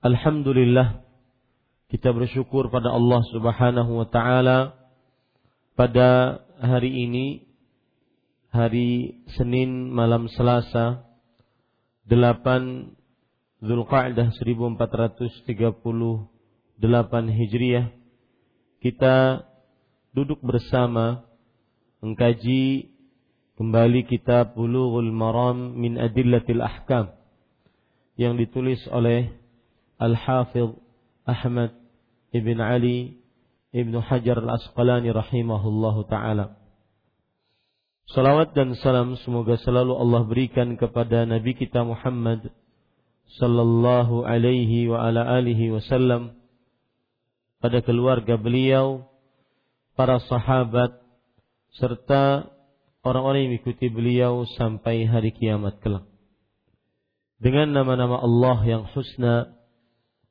Alhamdulillah kita bersyukur pada Allah Subhanahu wa taala pada hari ini hari Senin malam Selasa 8 Zulqa'dah 1438 Hijriah. Kita duduk bersama mengkaji kembali kitab Bulughul Maram min Adillatil Ahkam yang ditulis oleh Al-Hafidh Ahmad Ibn Ali Ibn Hajar Al-Asqalani rahimahullahu taala. Salawat dan salam semoga selalu Allah berikan kepada Nabi kita Muhammad sallallahu alaihi wa ala alihi wasallam pada keluarga beliau, para sahabat serta orang-orang yang mengikuti beliau sampai hari kiamat kelak. Dengan nama-nama Allah yang husna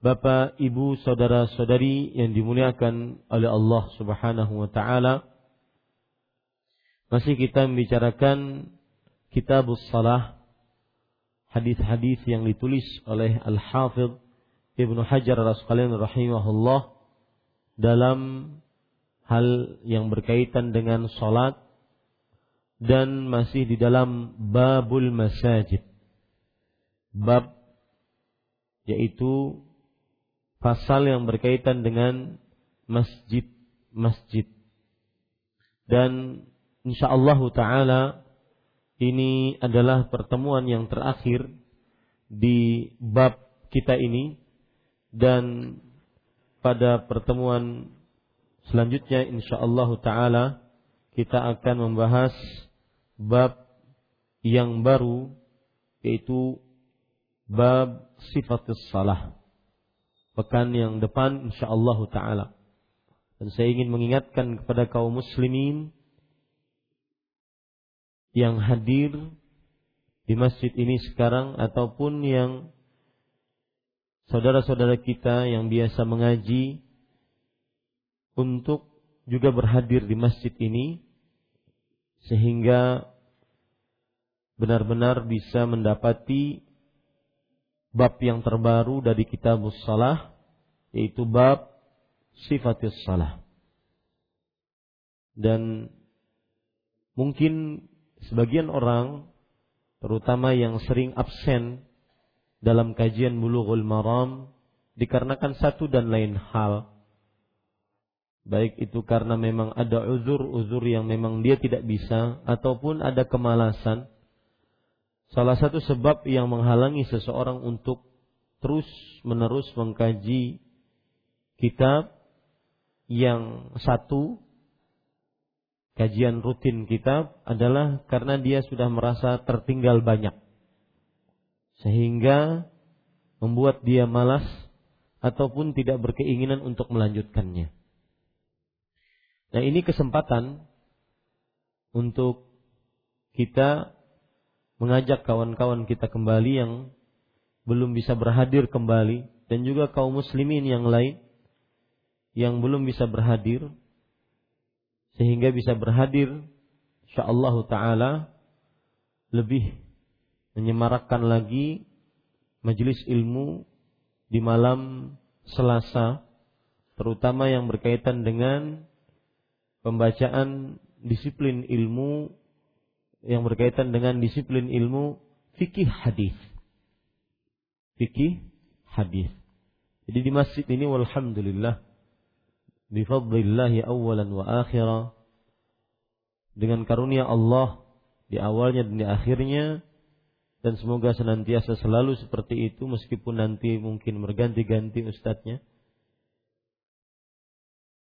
Bapak, Ibu, saudara-saudari yang dimuliakan oleh Allah Subhanahu wa taala. Masih kita membicarakan Kitabus Salah, hadis-hadis yang ditulis oleh Al-Hafidh Ibnu Hajar Al-Asqalani rahimahullah dalam hal yang berkaitan dengan salat dan masih di dalam babul masajid. Bab yaitu pasal yang berkaitan dengan masjid-masjid. Dan insyaallah taala ini adalah pertemuan yang terakhir di bab kita ini dan pada pertemuan selanjutnya insyaallah taala kita akan membahas bab yang baru yaitu bab sifatus salah pekan yang depan insyaallah taala. Dan saya ingin mengingatkan kepada kaum muslimin yang hadir di masjid ini sekarang ataupun yang saudara-saudara kita yang biasa mengaji untuk juga berhadir di masjid ini sehingga benar-benar bisa mendapati bab yang terbaru dari kitab salah yaitu bab sifatis salah. dan mungkin sebagian orang terutama yang sering absen dalam kajian bulughul maram dikarenakan satu dan lain hal baik itu karena memang ada uzur-uzur yang memang dia tidak bisa ataupun ada kemalasan salah satu sebab yang menghalangi seseorang untuk terus menerus mengkaji kitab yang satu kajian rutin kitab adalah karena dia sudah merasa tertinggal banyak sehingga membuat dia malas ataupun tidak berkeinginan untuk melanjutkannya. Nah, ini kesempatan untuk kita mengajak kawan-kawan kita kembali yang belum bisa berhadir kembali dan juga kaum muslimin yang lain yang belum bisa berhadir sehingga bisa berhadir insyaallah taala lebih menyemarakkan lagi majelis ilmu di malam Selasa terutama yang berkaitan dengan pembacaan disiplin ilmu yang berkaitan dengan disiplin ilmu fikih hadis. Fikih hadis. Jadi di masjid ini walhamdulillah bifadlillahi awalan wa akhira dengan karunia Allah di awalnya dan di akhirnya dan semoga senantiasa selalu seperti itu meskipun nanti mungkin berganti-ganti ustadznya.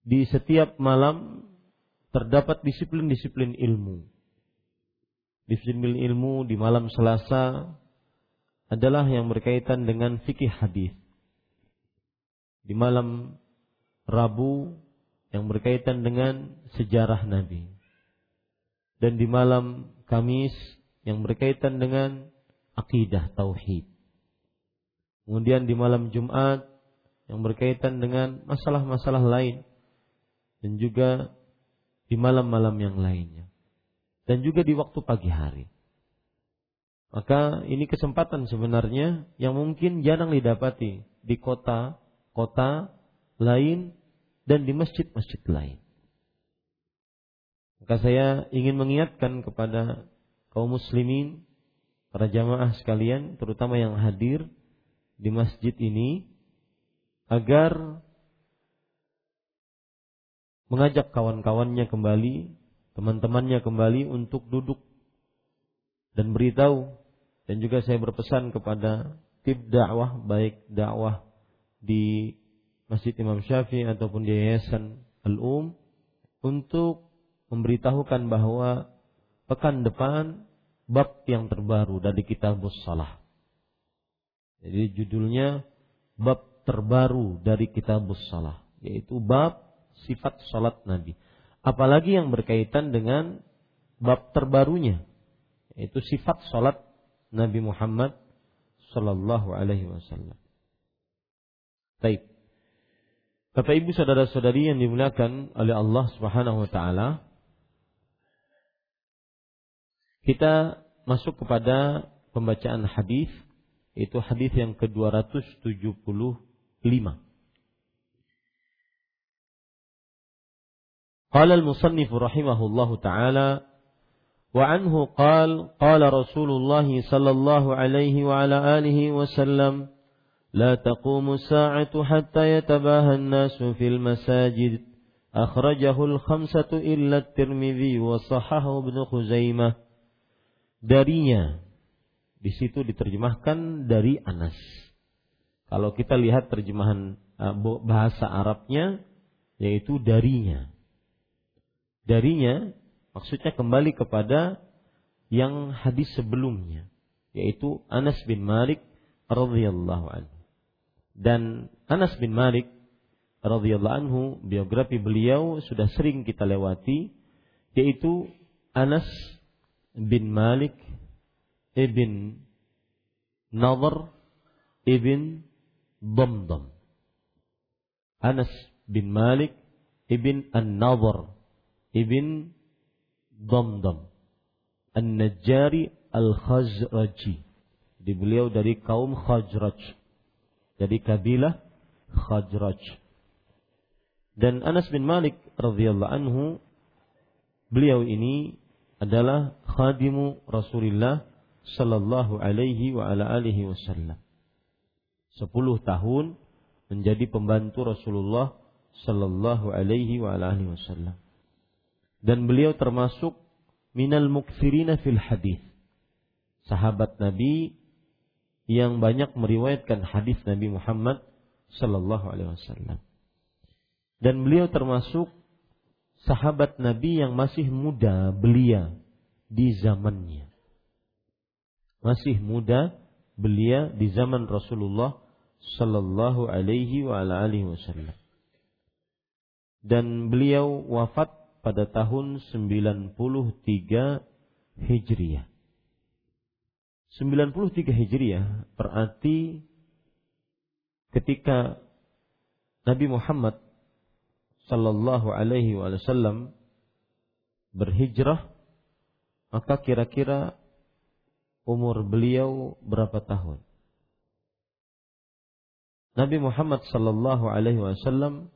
Di setiap malam terdapat disiplin-disiplin ilmu. Disiplin ilmu di malam Selasa adalah yang berkaitan dengan fikih hadis. Di malam Rabu yang berkaitan dengan sejarah Nabi. Dan di malam Kamis yang berkaitan dengan akidah tauhid. Kemudian di malam Jumat yang berkaitan dengan masalah-masalah lain dan juga di malam-malam yang lainnya. Dan juga di waktu pagi hari. Maka ini kesempatan sebenarnya yang mungkin jarang didapati di kota-kota lain dan di masjid-masjid lain. Maka saya ingin mengingatkan kepada kaum muslimin para jamaah sekalian, terutama yang hadir di masjid ini, agar mengajak kawan-kawannya kembali, teman-temannya kembali untuk duduk dan beritahu. Dan juga saya berpesan kepada tim dakwah, baik dakwah di Masjid Imam Syafi'i ataupun di Yayasan Al-Um, untuk memberitahukan bahwa pekan depan bab yang terbaru dari kitab Salah. Jadi judulnya bab terbaru dari kitab Salah, yaitu bab sifat salat Nabi. Apalagi yang berkaitan dengan bab terbarunya, yaitu sifat salat Nabi Muhammad sallallahu alaihi wasallam. Baik. Bapak Ibu saudara-saudari yang dimuliakan oleh Allah Subhanahu wa taala, kita masuk kepada pembacaan hadis itu hadis yang ke-275. قال المصنف رحمه الله تعالى وعنه قال قال رسول الله صلى الله عليه وعلى آله وسلم لا تقوم الساعة حتى يتباهى الناس في المساجد أخرجه الخمسة إلا الترمذي وصححه ابن خزيمة darinya. Di situ diterjemahkan dari Anas. Kalau kita lihat terjemahan eh, bahasa Arabnya yaitu darinya. Darinya maksudnya kembali kepada yang hadis sebelumnya yaitu Anas bin Malik radhiyallahu anhu. Dan Anas bin Malik radhiyallahu anhu biografi beliau sudah sering kita lewati yaitu Anas bin Malik ibn Nadhr ibn Damdam. Anas bin Malik ibn An-Nadhr ibn Damdam. An-Najjari Al-Khazraji. Di beliau dari kaum Khazraj. Dari kabilah Khazraj. Dan Anas bin Malik radhiyallahu anhu beliau ini adalah khadimu Rasulullah sallallahu alaihi wa ala alihi wasallam. Sepuluh tahun menjadi pembantu Rasulullah sallallahu alaihi wa ala alihi wasallam. Dan beliau termasuk minal mukthirina fil hadis. Sahabat Nabi yang banyak meriwayatkan hadis Nabi Muhammad sallallahu alaihi wasallam. Dan beliau termasuk sahabat Nabi yang masih muda belia di zamannya. Masih muda belia di zaman Rasulullah sallallahu alaihi wa alihi wasallam. Dan beliau wafat pada tahun 93 Hijriah. 93 Hijriah berarti ketika Nabi Muhammad sallallahu alaihi wasallam berhijrah maka kira-kira umur beliau berapa tahun? Nabi Muhammad sallallahu alaihi wasallam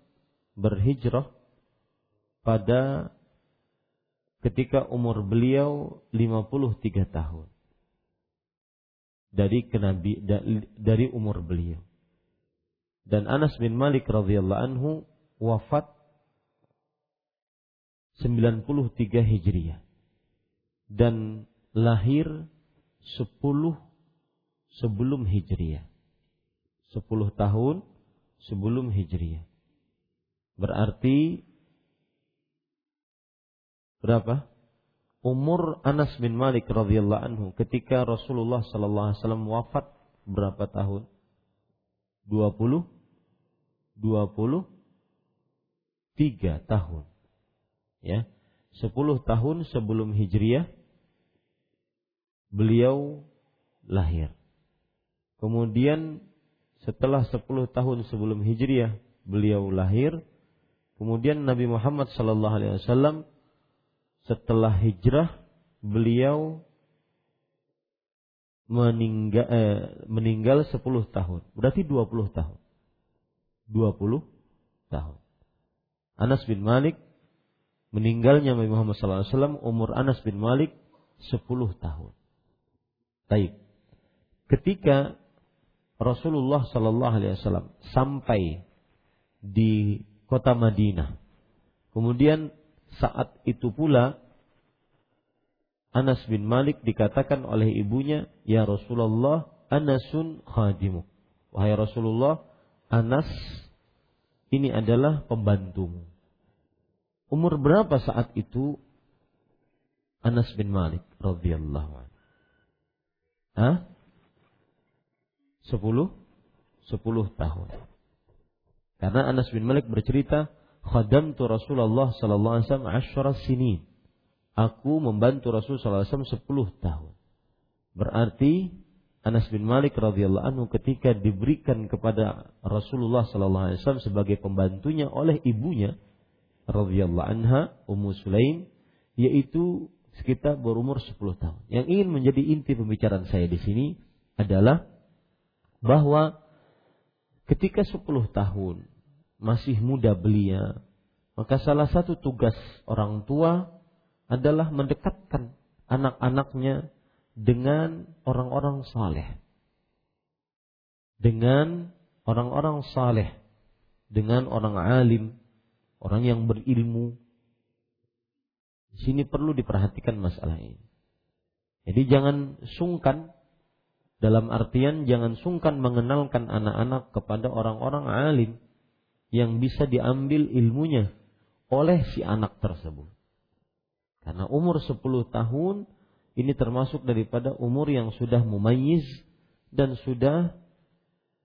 berhijrah pada ketika umur beliau 53 tahun dari kenabi dari umur beliau. Dan Anas bin Malik radhiyallahu anhu wafat 93 Hijriah dan lahir 10 sebelum Hijriah. 10 tahun sebelum Hijriah. Berarti berapa? umur Anas bin Malik radhiyallahu anhu ketika Rasulullah sallallahu alaihi wasallam wafat berapa tahun? 20 23 tahun. Ya. 10 tahun sebelum Hijriah beliau lahir. Kemudian setelah 10 tahun sebelum Hijriah beliau lahir, kemudian Nabi Muhammad sallallahu alaihi wasallam setelah hijrah beliau meninggal eh, meninggal 10 tahun. Berarti 20 tahun. 20 tahun. Anas bin Malik meninggalnya Nabi Muhammad SAW umur Anas bin Malik 10 tahun. Baik. Ketika Rasulullah Sallallahu Alaihi Wasallam sampai di kota Madinah, kemudian saat itu pula Anas bin Malik dikatakan oleh ibunya, "Ya Rasulullah, Anasun khadimu." Wahai Rasulullah, Anas ini adalah pembantumu. Umur berapa saat itu Anas bin Malik radhiyallahu anhu? Hah? Sepuluh? Sepuluh tahun. Karena Anas bin Malik bercerita, khadamtu Rasulullah sallallahu alaihi wasallam asyara sinin. Aku membantu Rasul sallallahu alaihi wasallam 10 tahun. Berarti Anas bin Malik radhiyallahu anhu ketika diberikan kepada Rasulullah sallallahu alaihi wasallam sebagai pembantunya oleh ibunya radhiyallahu anha Ummu Sulaim yaitu sekitar berumur 10 tahun. Yang ingin menjadi inti pembicaraan saya di sini adalah bahwa ketika 10 tahun masih muda belia, maka salah satu tugas orang tua adalah mendekatkan anak-anaknya dengan orang-orang saleh. Dengan orang-orang saleh, dengan orang alim, orang yang berilmu. Di sini perlu diperhatikan masalah ini. Jadi jangan sungkan dalam artian jangan sungkan mengenalkan anak-anak kepada orang-orang alim yang bisa diambil ilmunya oleh si anak tersebut. Karena umur 10 tahun ini termasuk daripada umur yang sudah mumayyiz dan sudah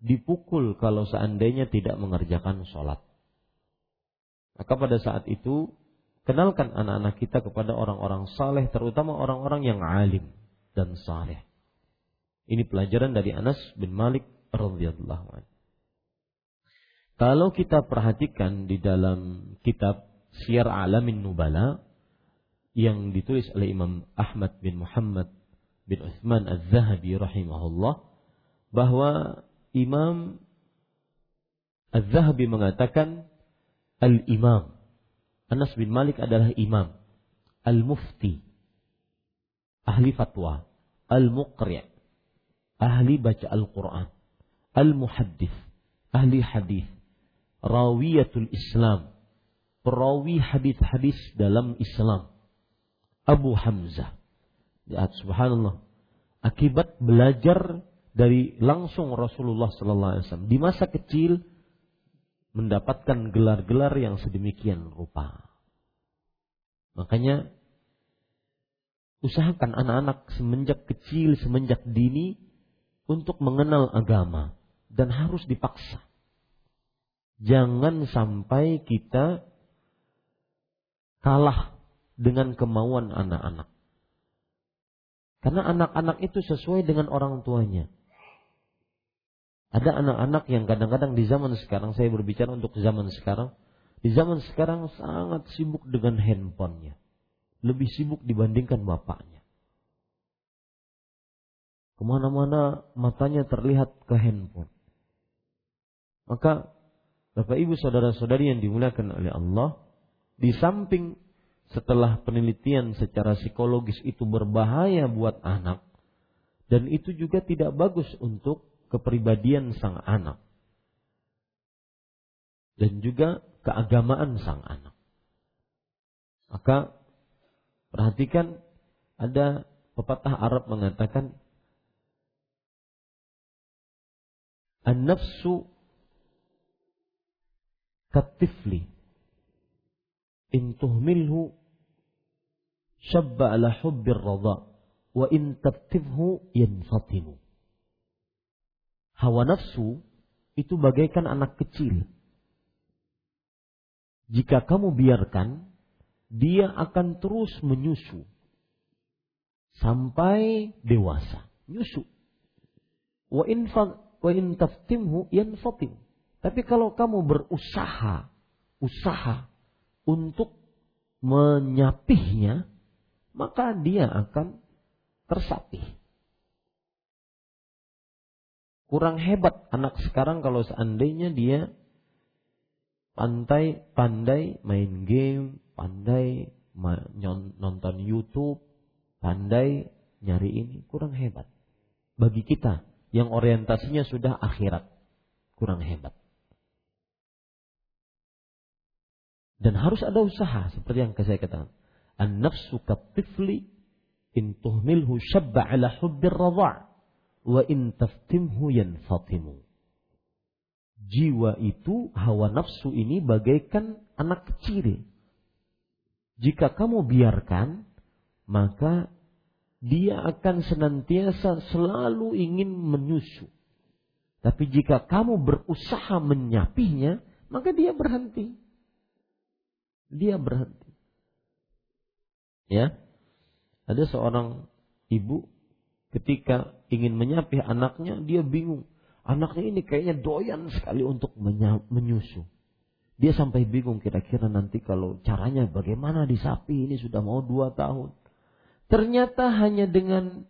dipukul kalau seandainya tidak mengerjakan sholat. Maka pada saat itu kenalkan anak-anak kita kepada orang-orang saleh, terutama orang-orang yang alim dan saleh. Ini pelajaran dari Anas bin Malik radhiyallahu anhu. Kalau kita perhatikan di dalam kitab Syiar Alamin Nubala yang ditulis oleh Imam Ahmad bin Muhammad bin Uthman Az-Zahabi rahimahullah bahwa Imam Az-Zahabi mengatakan al-imam. Anas bin Malik adalah imam. Al-mufti, ahli fatwa, al-muqri', ahli baca Al-Quran, al-muhaddis, ahli hadis, rawiyatul Islam, perawi hadis-hadis dalam Islam, Abu Hamzah. Lihat subhanallah. Akibat belajar dari langsung Rasulullah sallallahu alaihi wasallam di masa kecil mendapatkan gelar-gelar yang sedemikian rupa. Makanya usahakan anak-anak semenjak kecil, semenjak dini untuk mengenal agama dan harus dipaksa. Jangan sampai kita kalah dengan kemauan anak-anak. Karena anak-anak itu sesuai dengan orang tuanya. Ada anak-anak yang kadang-kadang di zaman sekarang, saya berbicara untuk zaman sekarang, di zaman sekarang sangat sibuk dengan handphonenya. Lebih sibuk dibandingkan bapaknya. Ke mana-mana matanya terlihat ke handphone. Maka Bapak Ibu saudara-saudari yang dimuliakan oleh Allah, di samping setelah penelitian secara psikologis itu berbahaya buat anak, dan itu juga tidak bagus untuk kepribadian sang anak. Dan juga keagamaan sang anak. Maka perhatikan ada pepatah Arab mengatakan An-nafsu katifli in tuhmilhu syabba ala hubbir radha wa in tabtifhu yanfatimu Hawa nafsu itu bagaikan anak kecil jika kamu biarkan, dia akan terus menyusu sampai dewasa. Nyusu. Wa in taftimhu yanfatim. Tapi kalau kamu berusaha, usaha untuk menyapihnya, maka dia akan tersapih. Kurang hebat anak sekarang kalau seandainya dia pandai pandai main game, pandai nonton YouTube, pandai nyari ini kurang hebat. Bagi kita yang orientasinya sudah akhirat, kurang hebat. Dan harus ada usaha seperti yang saya katakan. An-nafsu katifli in tuhmilhu syabba ala hubbir radha' wa in taftimhu yanfatimu jiwa itu, hawa nafsu ini bagaikan anak kecil. Jika kamu biarkan, maka dia akan senantiasa selalu ingin menyusu. Tapi jika kamu berusaha menyapinya, maka dia berhenti. Dia berhenti. Ya. Ada seorang ibu ketika ingin menyapih anaknya, dia bingung. Anaknya ini kayaknya doyan sekali untuk menyusu. Dia sampai bingung kira-kira nanti kalau caranya bagaimana di sapi ini sudah mau dua tahun. Ternyata hanya dengan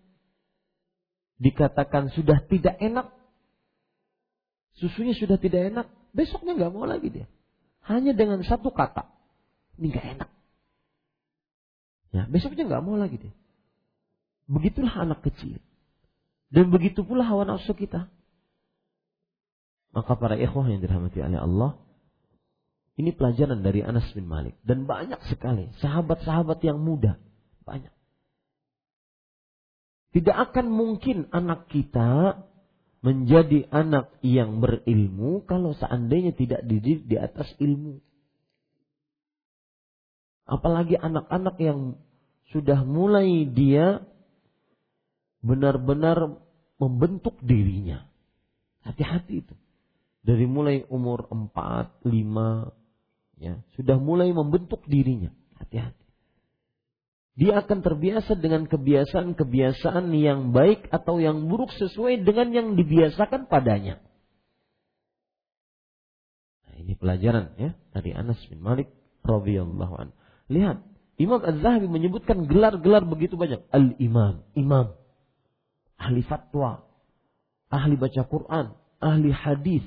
dikatakan sudah tidak enak. Susunya sudah tidak enak. Besoknya nggak mau lagi dia. Hanya dengan satu kata. Ini nggak enak. Ya, besoknya nggak mau lagi dia. Begitulah anak kecil. Dan begitu pula hawa nafsu kita. Maka para ikhwah yang dirahmati oleh Allah, ini pelajaran dari Anas bin Malik dan banyak sekali sahabat-sahabat yang muda, banyak. Tidak akan mungkin anak kita menjadi anak yang berilmu kalau seandainya tidak dididik di atas ilmu. Apalagi anak-anak yang sudah mulai dia benar-benar membentuk dirinya. Hati-hati itu dari mulai umur 4, 5 ya, sudah mulai membentuk dirinya. Hati-hati. Dia akan terbiasa dengan kebiasaan-kebiasaan yang baik atau yang buruk sesuai dengan yang dibiasakan padanya. Nah, ini pelajaran ya dari Anas bin Malik radhiyallahu anhu. Lihat, Imam Az-Zahabi menyebutkan gelar-gelar begitu banyak. Al-Imam, imam, ahli fatwa, ahli baca Quran, ahli hadis,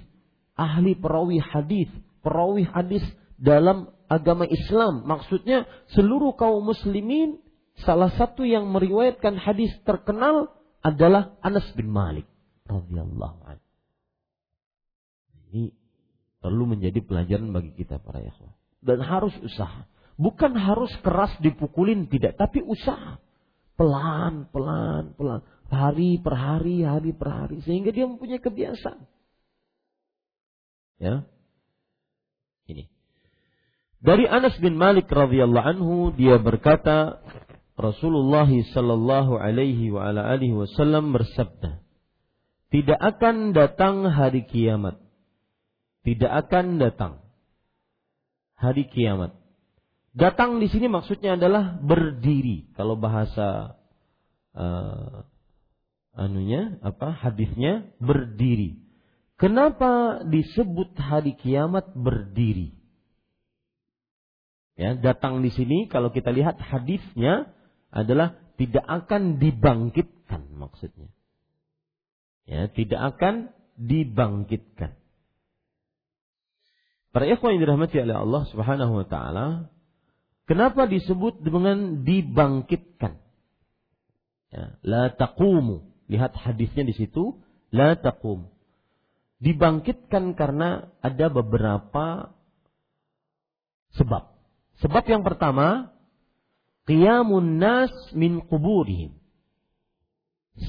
ahli perawi hadis, perawi hadis dalam agama Islam. Maksudnya seluruh kaum muslimin salah satu yang meriwayatkan hadis terkenal adalah Anas bin Malik radhiyallahu anhu. Ini perlu menjadi pelajaran bagi kita para ikhwan. Dan harus usaha. Bukan harus keras dipukulin tidak, tapi usaha. Pelan, pelan, pelan. Hari per hari, hari per hari. Sehingga dia mempunyai kebiasaan. Ya. Ini. Dari Anas bin Malik radhiyallahu anhu dia berkata Rasulullah sallallahu alaihi wa ala alihi wasallam bersabda Tidak akan datang hari kiamat Tidak akan datang hari kiamat Datang di sini maksudnya adalah berdiri kalau bahasa uh, anunya apa hadisnya berdiri Kenapa disebut hari kiamat berdiri? Ya, datang di sini kalau kita lihat hadisnya adalah tidak akan dibangkitkan maksudnya. Ya, tidak akan dibangkitkan. Para ikhwan yang dirahmati oleh Allah Subhanahu wa taala, kenapa disebut dengan dibangkitkan? Ya, la taqumu. Lihat hadisnya di situ, la taqumu dibangkitkan karena ada beberapa sebab. Sebab yang pertama, qiyamun nas min kuburihim.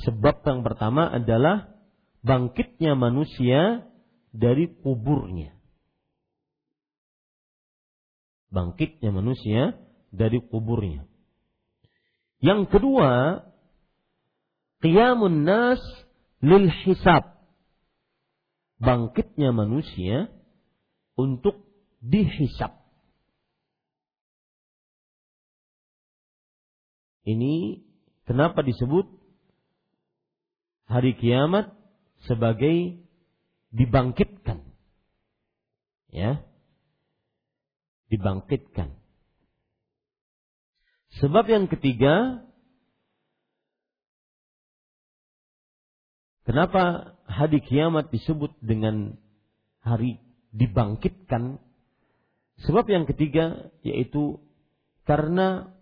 Sebab yang pertama adalah bangkitnya manusia dari kuburnya. Bangkitnya manusia dari kuburnya. Yang kedua, qiyamun nas lil hisab bangkitnya manusia untuk dihisap. Ini kenapa disebut hari kiamat sebagai dibangkitkan. Ya. Dibangkitkan. Sebab yang ketiga Kenapa hari kiamat disebut dengan hari dibangkitkan? Sebab yang ketiga yaitu karena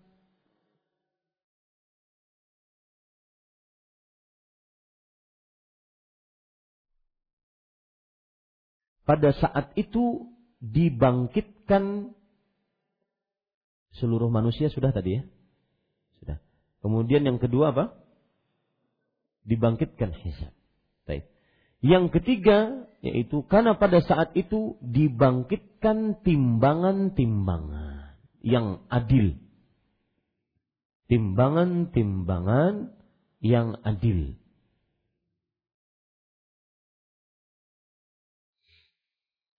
pada saat itu dibangkitkan seluruh manusia sudah tadi ya? Sudah. Kemudian yang kedua apa? Dibangkitkan hisab. Baik. Yang ketiga yaitu karena pada saat itu dibangkitkan timbangan-timbangan yang adil. Timbangan-timbangan yang adil.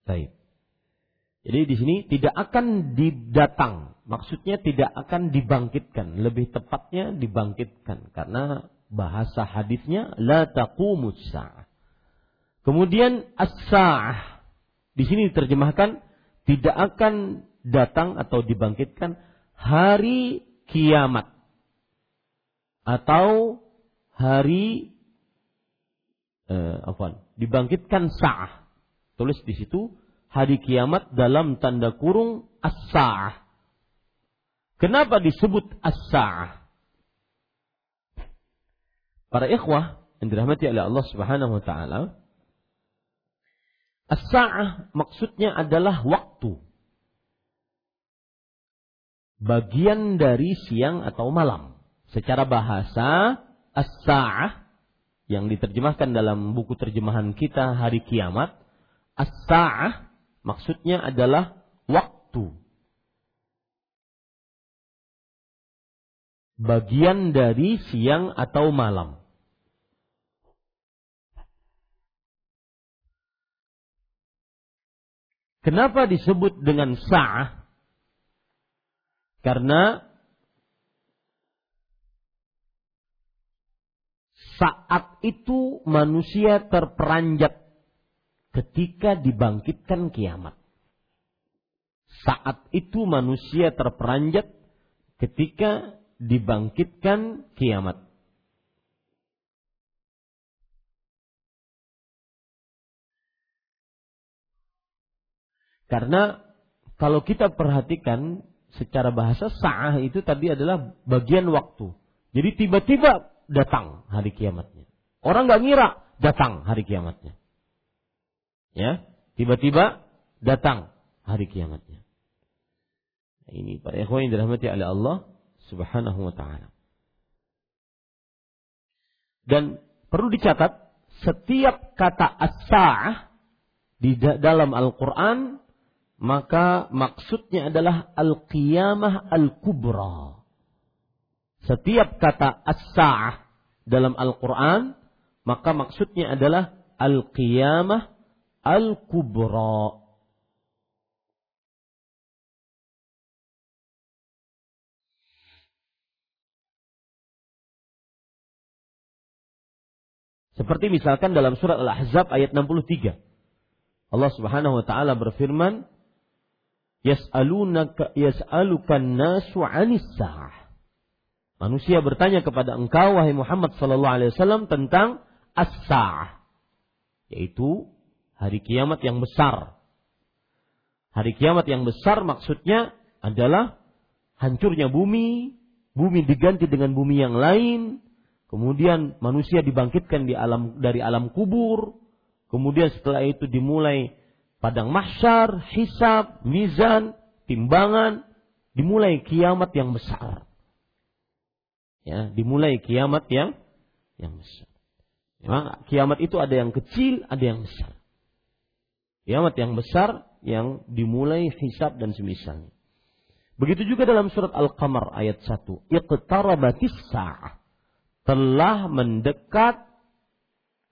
Baik. Jadi di sini tidak akan didatang, maksudnya tidak akan dibangkitkan, lebih tepatnya dibangkitkan karena bahasa hadisnya la taqumus sa'ah. Kemudian as-sa'ah di sini diterjemahkan tidak akan datang atau dibangkitkan hari kiamat atau hari eh, apa? Dibangkitkan sa'ah. Tulis di situ hari kiamat dalam tanda kurung as-sa'ah. Kenapa disebut as-sa'ah? Para ikhwah yang dirahmati oleh Allah Subhanahu wa taala, as-sa'ah maksudnya adalah waktu. Bagian dari siang atau malam. Secara bahasa, as-sa'ah yang diterjemahkan dalam buku terjemahan kita hari kiamat, as-sa'ah maksudnya adalah waktu. Bagian dari siang atau malam. Kenapa disebut dengan sa'ah? Karena saat itu manusia terperanjat ketika dibangkitkan kiamat. Saat itu manusia terperanjat ketika dibangkitkan kiamat. Karena kalau kita perhatikan secara bahasa sa'ah itu tadi adalah bagian waktu. Jadi tiba-tiba datang hari kiamatnya. Orang nggak ngira datang hari kiamatnya. Ya, tiba-tiba datang hari kiamatnya. Nah, ini para ikhwan yang dirahmati oleh Allah Subhanahu wa taala. Dan perlu dicatat setiap kata as-sa'ah di dalam Al-Qur'an maka maksudnya adalah al-qiyamah al-kubra. Setiap kata as-sa'ah dalam Al-Quran, maka maksudnya adalah al-qiyamah al-kubra. Seperti misalkan dalam surat Al-Ahzab ayat 63. Allah Subhanahu wa taala berfirman, yas'alunaka yas'alukan nasu 'anis sa'ah. Manusia bertanya kepada engkau wahai Muhammad sallallahu alaihi wasallam tentang as-sa'ah, yaitu hari kiamat yang besar. Hari kiamat yang besar maksudnya adalah hancurnya bumi, bumi diganti dengan bumi yang lain, kemudian manusia dibangkitkan di alam dari alam kubur, kemudian setelah itu dimulai padang mahsyar, hisab, mizan, timbangan, dimulai kiamat yang besar. Ya, dimulai kiamat yang yang besar. Memang kiamat itu ada yang kecil, ada yang besar. Kiamat yang besar yang dimulai hisab dan semisalnya. Begitu juga dalam surat Al-Qamar ayat 1. Iqtarabatis sa'ah. Telah mendekat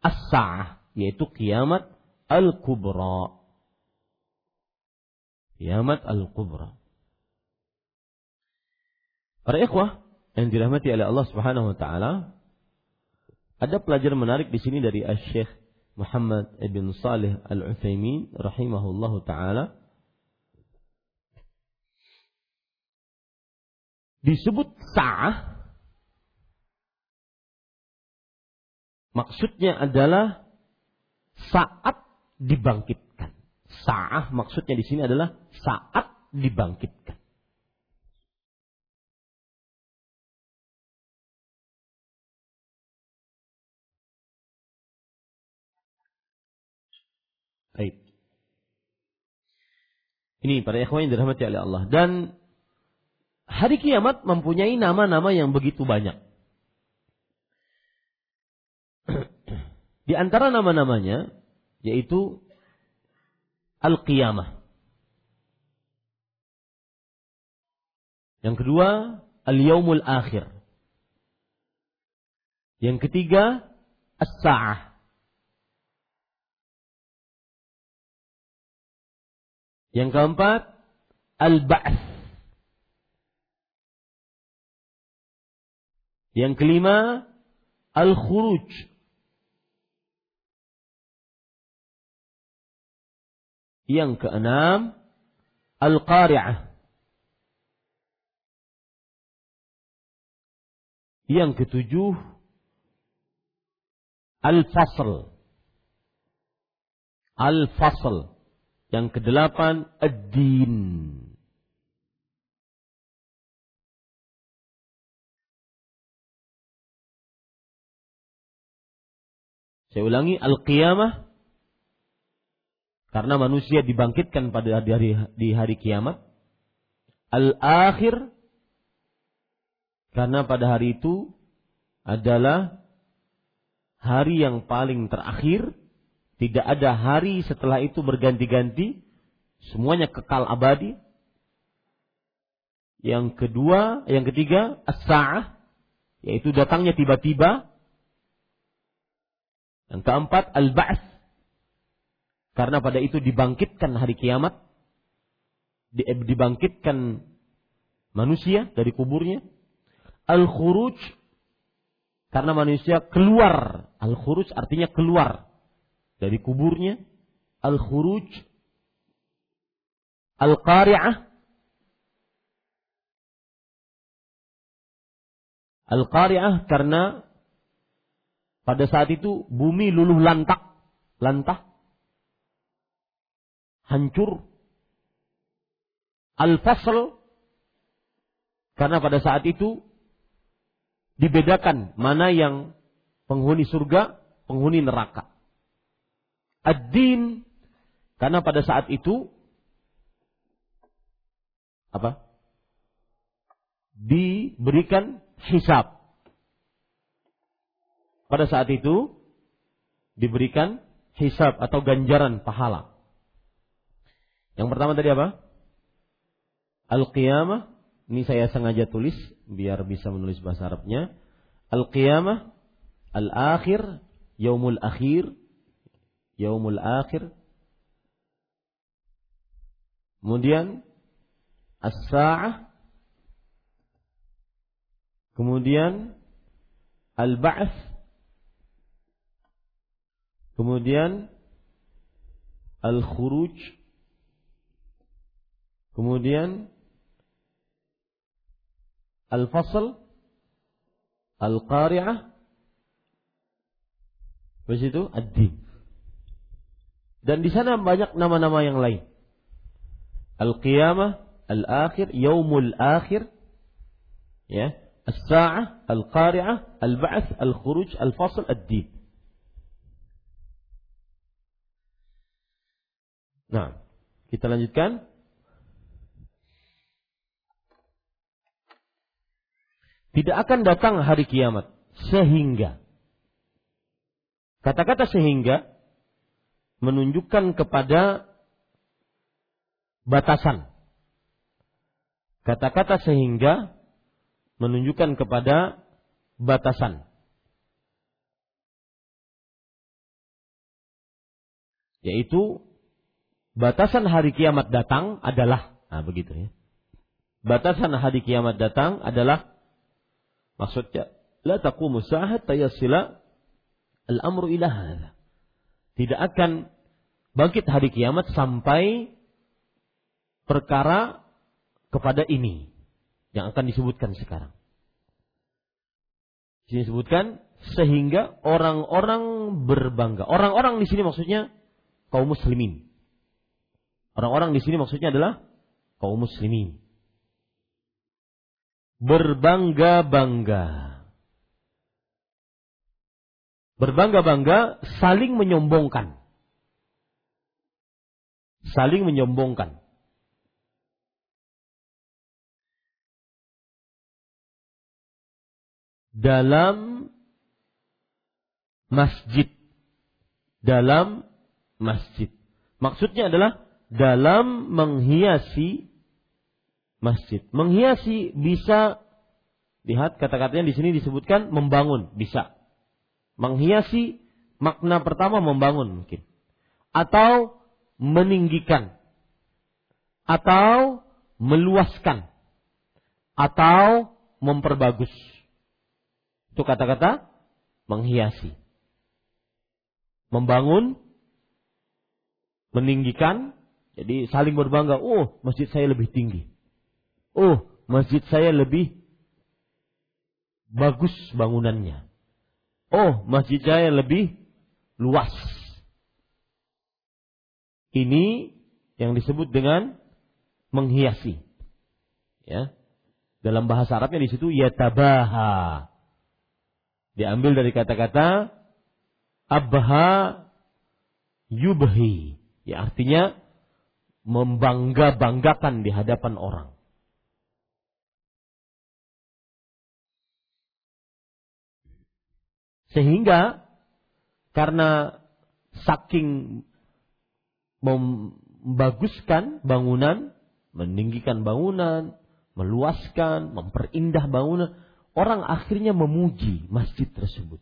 as-sa'ah. Yaitu kiamat al-kubra. Kiamat al-kubra. Para ikhwah yang dirahmati oleh Allah Subhanahu wa taala, ada pelajaran menarik di sini dari Syekh Muhammad ibn Salih Al-Utsaimin rahimahullahu taala. Disebut sa'ah maksudnya adalah saat dibangkitkan. Sa'ah maksudnya di sini adalah saat dibangkitkan. Baik. Ini para ikhwan yang dirahmati oleh Allah. Dan hari kiamat mempunyai nama-nama yang begitu banyak. Di antara nama-namanya yaitu Al-Qiyamah. Yang kedua, Al-Yaumul Akhir. Yang ketiga, As-Sa'ah. Yang keempat, Al-Ba'th. Yang kelima, Al-Khuruj. Yang keenam, Al-Qari'ah. Yang ketujuh, Al-Fasl. Al-Fasl. Yang kedelapan, Ad-Din. Saya ulangi, Al-Qiyamah karena manusia dibangkitkan pada hari, di hari kiamat. Al-akhir karena pada hari itu adalah hari yang paling terakhir, tidak ada hari setelah itu berganti-ganti, semuanya kekal abadi. Yang kedua, yang ketiga, as-sa'ah, yaitu datangnya tiba-tiba. Yang keempat, al-ba'th, karena pada itu dibangkitkan hari kiamat, dibangkitkan manusia dari kuburnya. Al-khuruj karena manusia keluar. Al-khuruj artinya keluar dari kuburnya. Al-khuruj Al-qari'ah Al-qari'ah karena pada saat itu bumi luluh lantak, lantah hancur. Al-fasl karena pada saat itu dibedakan mana yang penghuni surga, penghuni neraka. Ad-din karena pada saat itu apa? Diberikan hisab. Pada saat itu diberikan hisab atau ganjaran pahala. Yang pertama tadi apa? Al-qiyamah. Ini saya sengaja tulis biar bisa menulis bahasa Arabnya. Al-qiyamah, al-akhir, yaumul akhir, yaumul akhir. Kemudian as-sa'ah. Kemudian al-ba'th. Kemudian al-khuruj Kemudian Al-Fasl Al-Qari'ah Habis itu Ad-Din Dan di sana banyak nama-nama yang lain Al-Qiyamah Al-Akhir Yaumul Akhir Ya As-Sa'ah Al-Qari'ah Al-Ba'ath Al-Khuruj Al-Fasl Ad-Din Nah, kita lanjutkan. Tidak akan datang hari kiamat sehingga. Kata-kata sehingga menunjukkan kepada batasan. Kata-kata sehingga menunjukkan kepada batasan. Yaitu batasan hari kiamat datang adalah nah begitu ya. Batasan hari kiamat datang adalah Maksudnya, la taqumu sa'ah tayasila al-amru ila hadha. Tidak akan bangkit hari kiamat sampai perkara kepada ini yang akan disebutkan sekarang. Di sini disebutkan sehingga orang-orang berbangga. Orang-orang di sini maksudnya kaum muslimin. Orang-orang di sini maksudnya adalah kaum muslimin berbangga-bangga. Berbangga-bangga saling menyombongkan. Saling menyombongkan. Dalam masjid. Dalam masjid. Maksudnya adalah dalam menghiasi masjid. Menghiasi bisa lihat kata-katanya di sini disebutkan membangun, bisa. Menghiasi makna pertama membangun mungkin. Atau meninggikan. Atau meluaskan. Atau memperbagus. Itu kata-kata menghiasi. Membangun, meninggikan, jadi saling berbangga, oh masjid saya lebih tinggi oh masjid saya lebih bagus bangunannya. Oh masjid saya lebih luas. Ini yang disebut dengan menghiasi. Ya. Dalam bahasa Arabnya di situ yatabaha. Diambil dari kata-kata abha yubhi. Ya artinya membangga-banggakan di hadapan orang. Sehingga karena saking membaguskan bangunan, meninggikan bangunan, meluaskan, memperindah bangunan, orang akhirnya memuji masjid tersebut.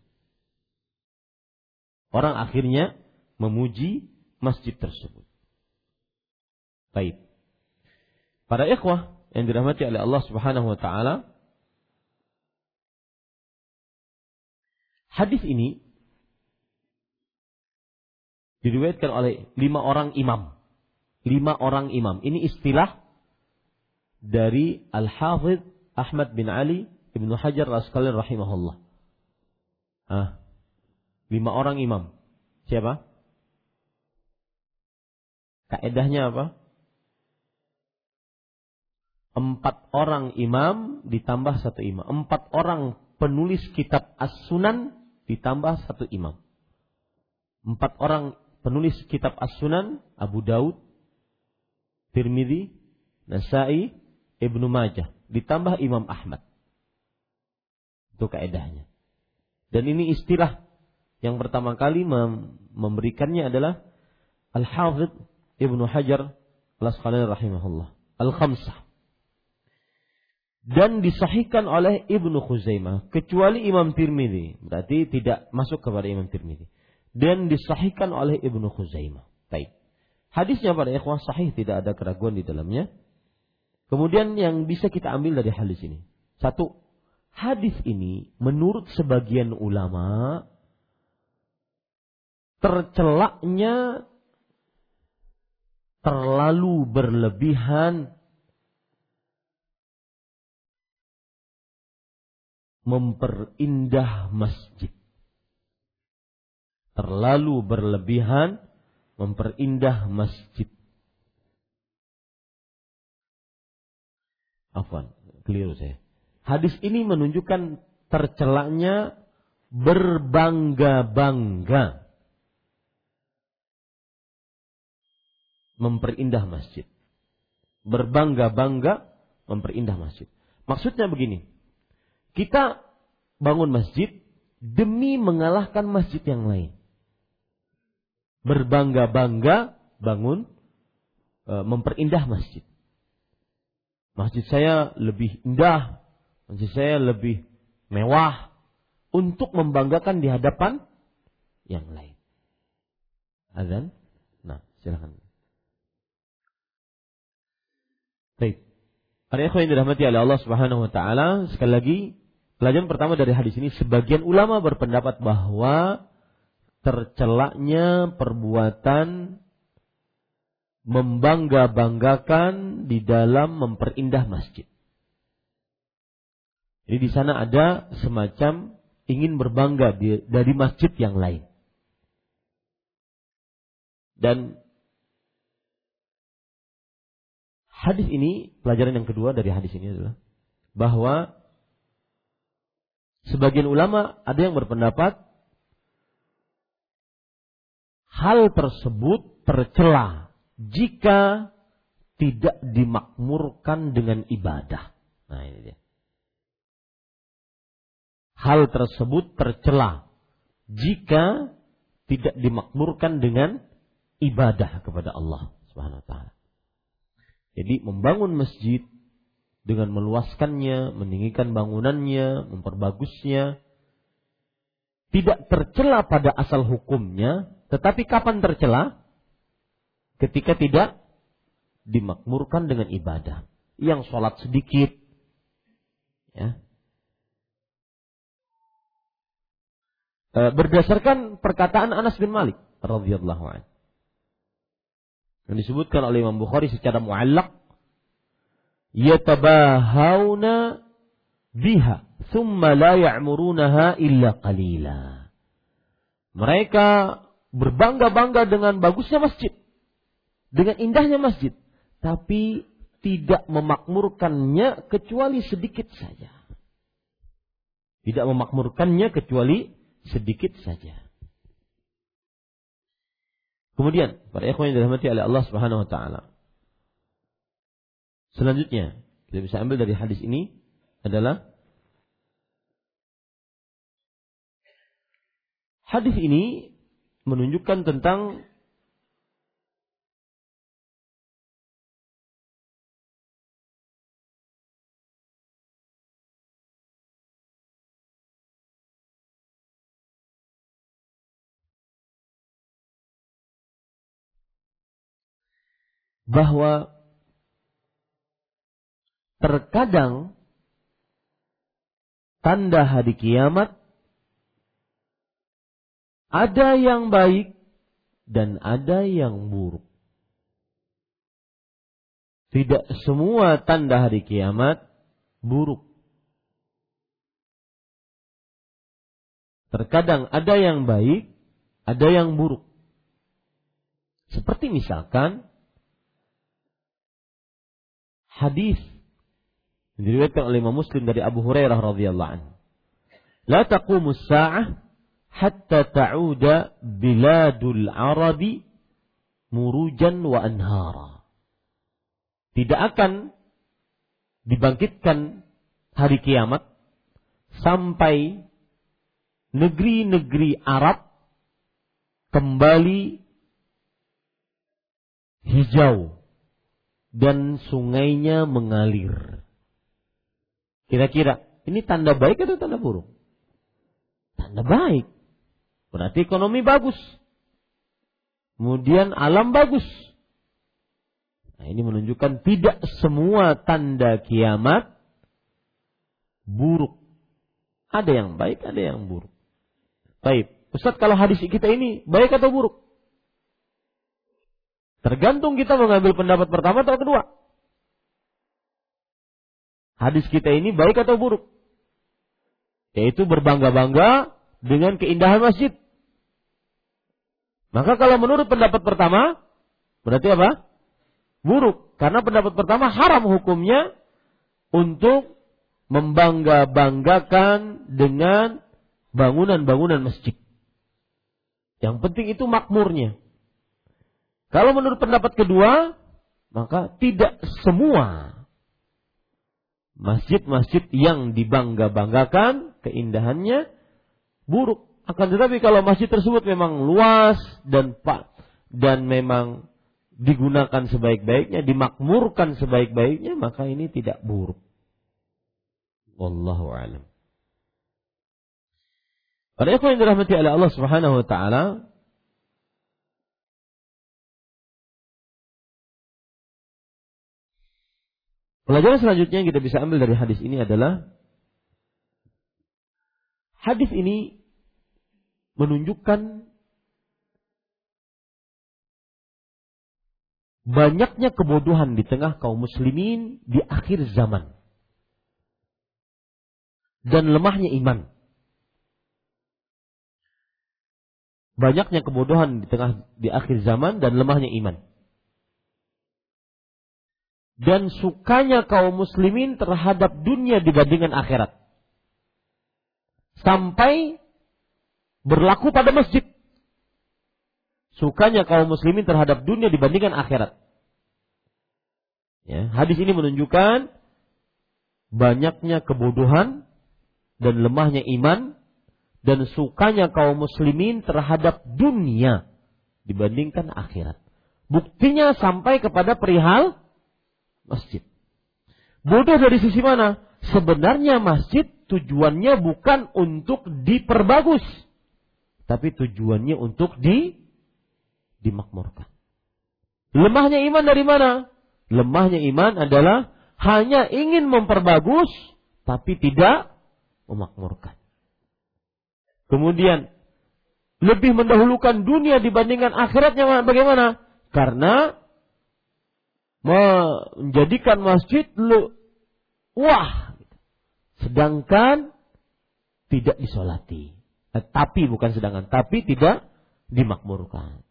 Orang akhirnya memuji masjid tersebut. Baik. Para ikhwah yang dirahmati oleh Allah Subhanahu wa taala, Hadis ini diriwayatkan oleh lima orang imam. Lima orang imam. Ini istilah dari Al-Hafidh Ahmad bin Ali Ibnu Hajar Raskalin rahimahullah. Ah, lima orang imam. Siapa? Kaedahnya apa? empat orang imam ditambah satu imam. Empat orang penulis kitab As-Sunan ditambah satu imam. Empat orang penulis kitab As-Sunan, Abu Daud, Tirmidzi, Nasai, Ibnu Majah, ditambah Imam Ahmad. Itu kaedahnya. Dan ini istilah yang pertama kali memberikannya adalah Al-Hafidh Ibnu Hajar Al-Asqalani rahimahullah. Al-Khamsah. Dan disahihkan oleh Ibnu Khuzaimah. Kecuali Imam Tirmidzi. Berarti tidak masuk kepada Imam Tirmidzi. Dan disahihkan oleh Ibnu Khuzaimah. Baik. Hadisnya pada ikhwah sahih tidak ada keraguan di dalamnya. Kemudian yang bisa kita ambil dari hadis ini. Satu, hadis ini menurut sebagian ulama tercelaknya terlalu berlebihan memperindah masjid. Terlalu berlebihan memperindah masjid. Afwan, keliru saya. Hadis ini menunjukkan tercelaknya berbangga-bangga memperindah masjid. Berbangga-bangga memperindah masjid. Maksudnya begini. Kita bangun masjid demi mengalahkan masjid yang lain. Berbangga-bangga bangun e, memperindah masjid. Masjid saya lebih indah, masjid saya lebih mewah untuk membanggakan di hadapan yang lain. Azan? Nah, silakan. Baik. Para ikhwan yang dirahmati oleh Allah Subhanahu wa taala, sekali lagi pelajaran pertama dari hadis ini sebagian ulama berpendapat bahwa tercelaknya perbuatan membangga-banggakan di dalam memperindah masjid. Jadi di sana ada semacam ingin berbangga dari masjid yang lain. Dan hadis ini, pelajaran yang kedua dari hadis ini adalah bahwa sebagian ulama ada yang berpendapat hal tersebut tercela jika tidak dimakmurkan dengan ibadah. Nah ini dia. Hal tersebut tercela jika tidak dimakmurkan dengan ibadah kepada Allah Subhanahu wa taala. Jadi membangun masjid dengan meluaskannya, meninggikan bangunannya, memperbagusnya, tidak tercela pada asal hukumnya, tetapi kapan tercela? Ketika tidak dimakmurkan dengan ibadah. Yang sholat sedikit, ya. E, berdasarkan perkataan Anas bin Malik radhiyallahu anhu yang disebutkan oleh Imam Bukhari secara muallak yatabahawna biha thumma la ya'murunaha illa qalila mereka berbangga-bangga dengan bagusnya masjid dengan indahnya masjid tapi tidak memakmurkannya kecuali sedikit saja tidak memakmurkannya kecuali sedikit saja Kemudian, para ikhwan yang dirahmati oleh Allah Subhanahu wa taala. Selanjutnya, kita bisa ambil dari hadis ini adalah hadis ini menunjukkan tentang bahwa terkadang tanda hari kiamat ada yang baik dan ada yang buruk. Tidak semua tanda hari kiamat buruk. Terkadang ada yang baik, ada yang buruk. Seperti misalkan hadis Diriwayatkan oleh Imam Muslim dari Abu Hurairah radhiyallahu anhu. La taqumu sa'ah hatta ta'uda biladul arabi murujan wa anhara. Tidak akan dibangkitkan hari kiamat sampai negeri-negeri Arab kembali hijau dan sungainya mengalir. Kira-kira ini tanda baik atau tanda buruk? Tanda baik. Berarti ekonomi bagus. Kemudian alam bagus. Nah, ini menunjukkan tidak semua tanda kiamat buruk. Ada yang baik, ada yang buruk. Baik. Ustaz, kalau hadis kita ini baik atau buruk? Tergantung kita mengambil pendapat pertama atau kedua. Hadis kita ini baik atau buruk? Yaitu berbangga-bangga dengan keindahan masjid. Maka kalau menurut pendapat pertama, berarti apa? Buruk. Karena pendapat pertama haram hukumnya untuk membangga-banggakan dengan bangunan-bangunan masjid. Yang penting itu makmurnya. Kalau menurut pendapat kedua, maka tidak semua masjid-masjid yang dibangga-banggakan keindahannya buruk. Akan tetapi kalau masjid tersebut memang luas dan pak dan memang digunakan sebaik-baiknya, dimakmurkan sebaik-baiknya, maka ini tidak buruk. Wallahu a'lam. Para ikhwan yang dirahmati oleh Allah Subhanahu wa taala, Pelajaran selanjutnya yang kita bisa ambil dari hadis ini adalah hadis ini menunjukkan banyaknya kebodohan di tengah kaum muslimin di akhir zaman dan lemahnya iman. Banyaknya kebodohan di tengah di akhir zaman dan lemahnya iman. Dan sukanya kaum muslimin terhadap dunia dibandingkan akhirat. Sampai berlaku pada masjid. Sukanya kaum muslimin terhadap dunia dibandingkan akhirat. Ya, hadis ini menunjukkan banyaknya kebodohan dan lemahnya iman dan sukanya kaum muslimin terhadap dunia dibandingkan akhirat. Buktinya sampai kepada perihal masjid. Bodoh dari sisi mana? Sebenarnya masjid tujuannya bukan untuk diperbagus, tapi tujuannya untuk di dimakmurkan. Lemahnya iman dari mana? Lemahnya iman adalah hanya ingin memperbagus tapi tidak memakmurkan. Kemudian lebih mendahulukan dunia dibandingkan akhiratnya bagaimana? Karena menjadikan masjid lu wah sedangkan tidak disolati. Eh, tapi bukan sedangkan, tapi tidak dimakmurkan.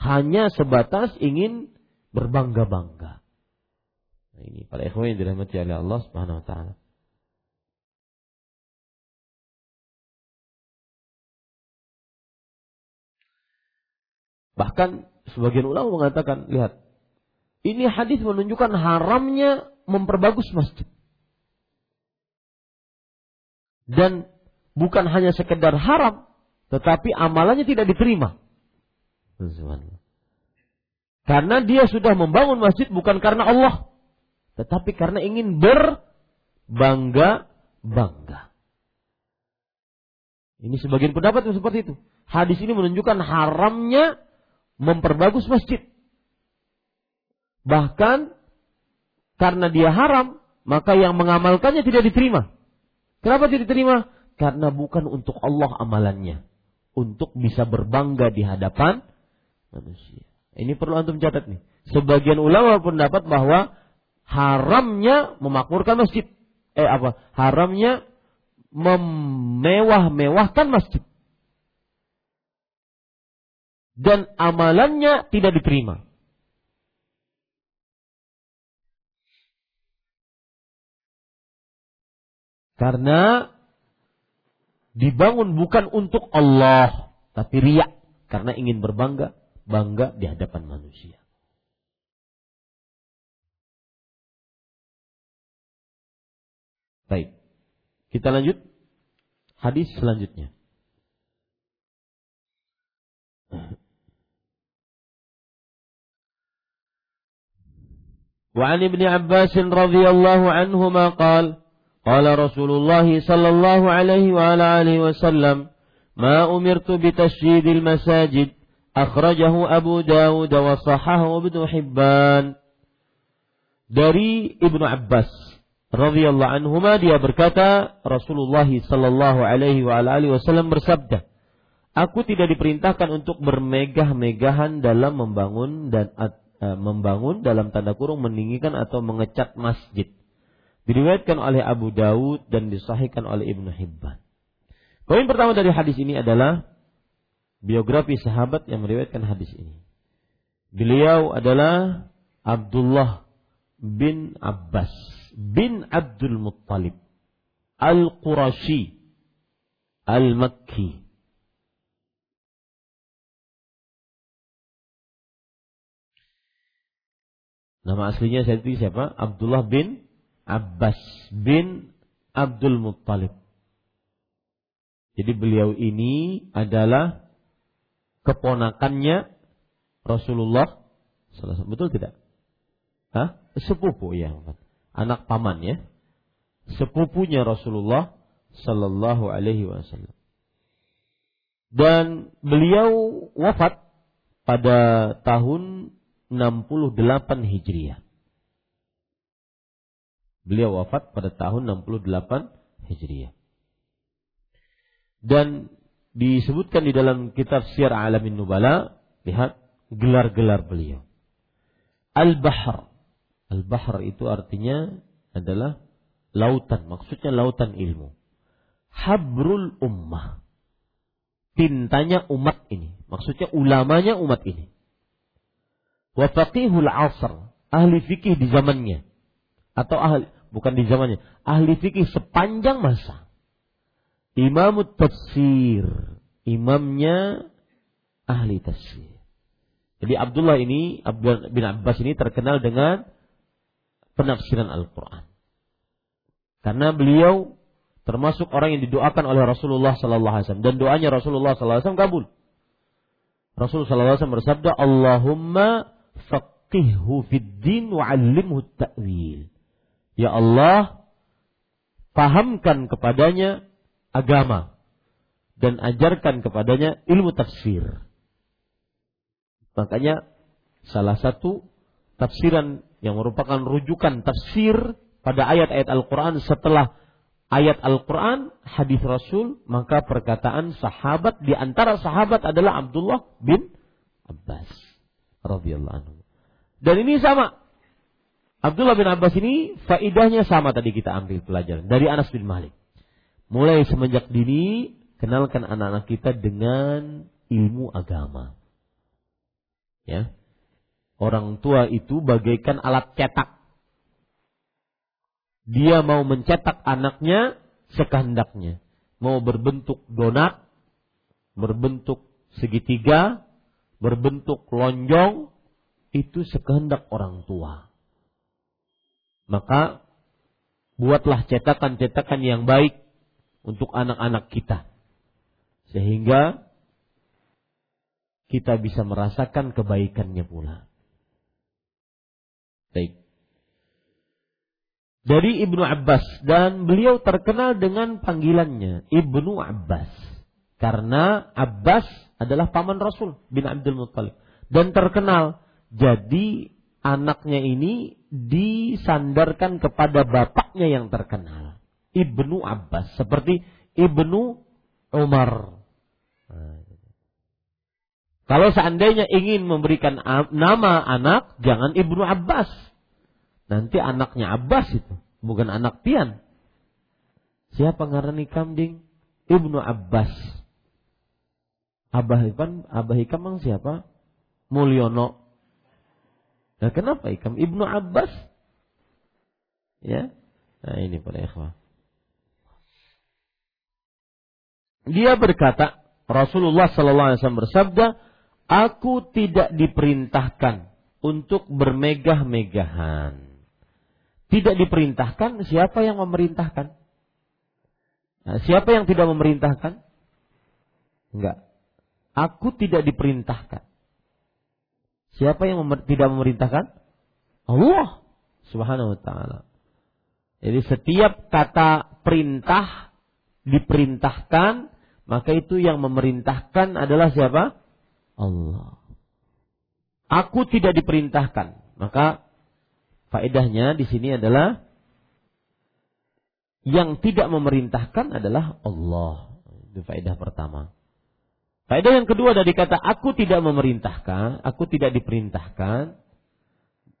Hanya sebatas ingin berbangga-bangga. Nah, ini para ikhwan yang dirahmati oleh Allah Subhanahu wa taala. Bahkan sebagian ulama mengatakan, lihat, ini hadis menunjukkan haramnya memperbagus masjid. Dan bukan hanya sekedar haram, tetapi amalannya tidak diterima. Karena dia sudah membangun masjid bukan karena Allah, tetapi karena ingin berbangga-bangga. Ini sebagian pendapat yang seperti itu. Hadis ini menunjukkan haramnya memperbagus masjid. Bahkan karena dia haram, maka yang mengamalkannya tidak diterima. Kenapa tidak diterima? Karena bukan untuk Allah amalannya. Untuk bisa berbangga di hadapan manusia. Ini perlu antum catat nih. Sebagian ulama pendapat bahwa haramnya memakmurkan masjid. Eh apa? Haramnya memewah-mewahkan masjid dan amalannya tidak diterima. Karena dibangun bukan untuk Allah, tapi riak karena ingin berbangga, bangga di hadapan manusia. Baik. Kita lanjut hadis selanjutnya. وعن ابن عباس رضي الله عنهما قال Qala Rasulullah sallallahu alaihi wa ala alihi wasallam, "Ma umirtu bi tasjidil masajid." Akhrajahu Abu Dawud wa sahahahu Ibnu Hibban. Dari Ibnu Abbas radhiyallahu anhuma dia berkata, Rasulullah sallallahu alaihi wa ala alihi wasallam bersabda, Aku tidak diperintahkan untuk bermegah-megahan dalam membangun dan uh, membangun dalam tanda kurung meninggikan atau mengecat masjid. Diriwayatkan oleh Abu Daud dan disahihkan oleh Ibnu Hibban. Poin pertama dari hadis ini adalah biografi sahabat yang meriwayatkan hadis ini. Beliau adalah Abdullah bin Abbas bin Abdul Muttalib Al-Qurashi Al-Makki Nama aslinya saya siapa? Abdullah bin Abbas bin Abdul Muttalib. Jadi beliau ini adalah keponakannya Rasulullah Betul tidak? Hah? Sepupu ya. Anak paman ya. Sepupunya Rasulullah Sallallahu Alaihi Wasallam. Dan beliau wafat pada tahun 68 Hijriah. Beliau wafat pada tahun 68 Hijriah. Dan disebutkan di dalam kitab Syiar Alamin Nubala, lihat gelar-gelar beliau. Al-Bahr. Al-Bahr itu artinya adalah lautan, maksudnya lautan ilmu. Habrul ummah. Tintanya umat ini, maksudnya ulamanya umat ini wa faqihul asr, ahli fikih di zamannya. Atau ahli bukan di zamannya, ahli fikih sepanjang masa. Imam tafsir, imamnya ahli tafsir. Jadi Abdullah ini, Abdullah bin Abbas ini terkenal dengan penafsiran Al-Quran. Karena beliau termasuk orang yang didoakan oleh Rasulullah Sallallahu Alaihi Wasallam dan doanya Rasulullah Sallallahu Alaihi Wasallam kabul. Rasulullah Sallallahu Alaihi Wasallam bersabda, Allahumma faqihhu fid din wa ta'wil. Ya Allah, pahamkan kepadanya agama dan ajarkan kepadanya ilmu tafsir. Makanya salah satu tafsiran yang merupakan rujukan tafsir pada ayat-ayat Al-Quran setelah ayat Al-Quran, hadis Rasul, maka perkataan sahabat di antara sahabat adalah Abdullah bin Abbas radhiyallahu anhu. Dan ini sama. Abdullah bin Abbas ini faidahnya sama tadi kita ambil pelajaran dari Anas bin Malik. Mulai semenjak dini kenalkan anak-anak kita dengan ilmu agama. Ya. Orang tua itu bagaikan alat cetak. Dia mau mencetak anaknya sekehendaknya. Mau berbentuk donat, berbentuk segitiga, berbentuk lonjong itu sekehendak orang tua. Maka buatlah cetakan-cetakan yang baik untuk anak-anak kita. Sehingga kita bisa merasakan kebaikannya pula. Baik. Dari Ibnu Abbas dan beliau terkenal dengan panggilannya Ibnu Abbas. Karena Abbas adalah paman Rasul bin Abdul Muttalib dan terkenal. Jadi anaknya ini disandarkan kepada bapaknya yang terkenal, Ibnu Abbas, seperti Ibnu Umar. Kalau seandainya ingin memberikan nama anak, jangan Ibnu Abbas. Nanti anaknya Abbas itu, bukan anak pian. Siapa ngarani kambing? Ibnu Abbas. Abah Hikam, Abah Hikam siapa? Mulyono. Nah, kenapa Hikam? Ibnu Abbas. Ya. Nah, ini para ikhwah. Dia berkata, Rasulullah sallallahu alaihi wasallam bersabda, "Aku tidak diperintahkan untuk bermegah-megahan." Tidak diperintahkan, siapa yang memerintahkan? Nah, siapa yang tidak memerintahkan? Enggak. Aku tidak diperintahkan. Siapa yang memer tidak memerintahkan? Allah Subhanahu wa taala. Jadi setiap kata perintah diperintahkan, maka itu yang memerintahkan adalah siapa? Allah. Aku tidak diperintahkan. Maka faedahnya di sini adalah yang tidak memerintahkan adalah Allah. Itu faedah pertama. Faedah yang kedua dari kata aku tidak memerintahkan, aku tidak diperintahkan,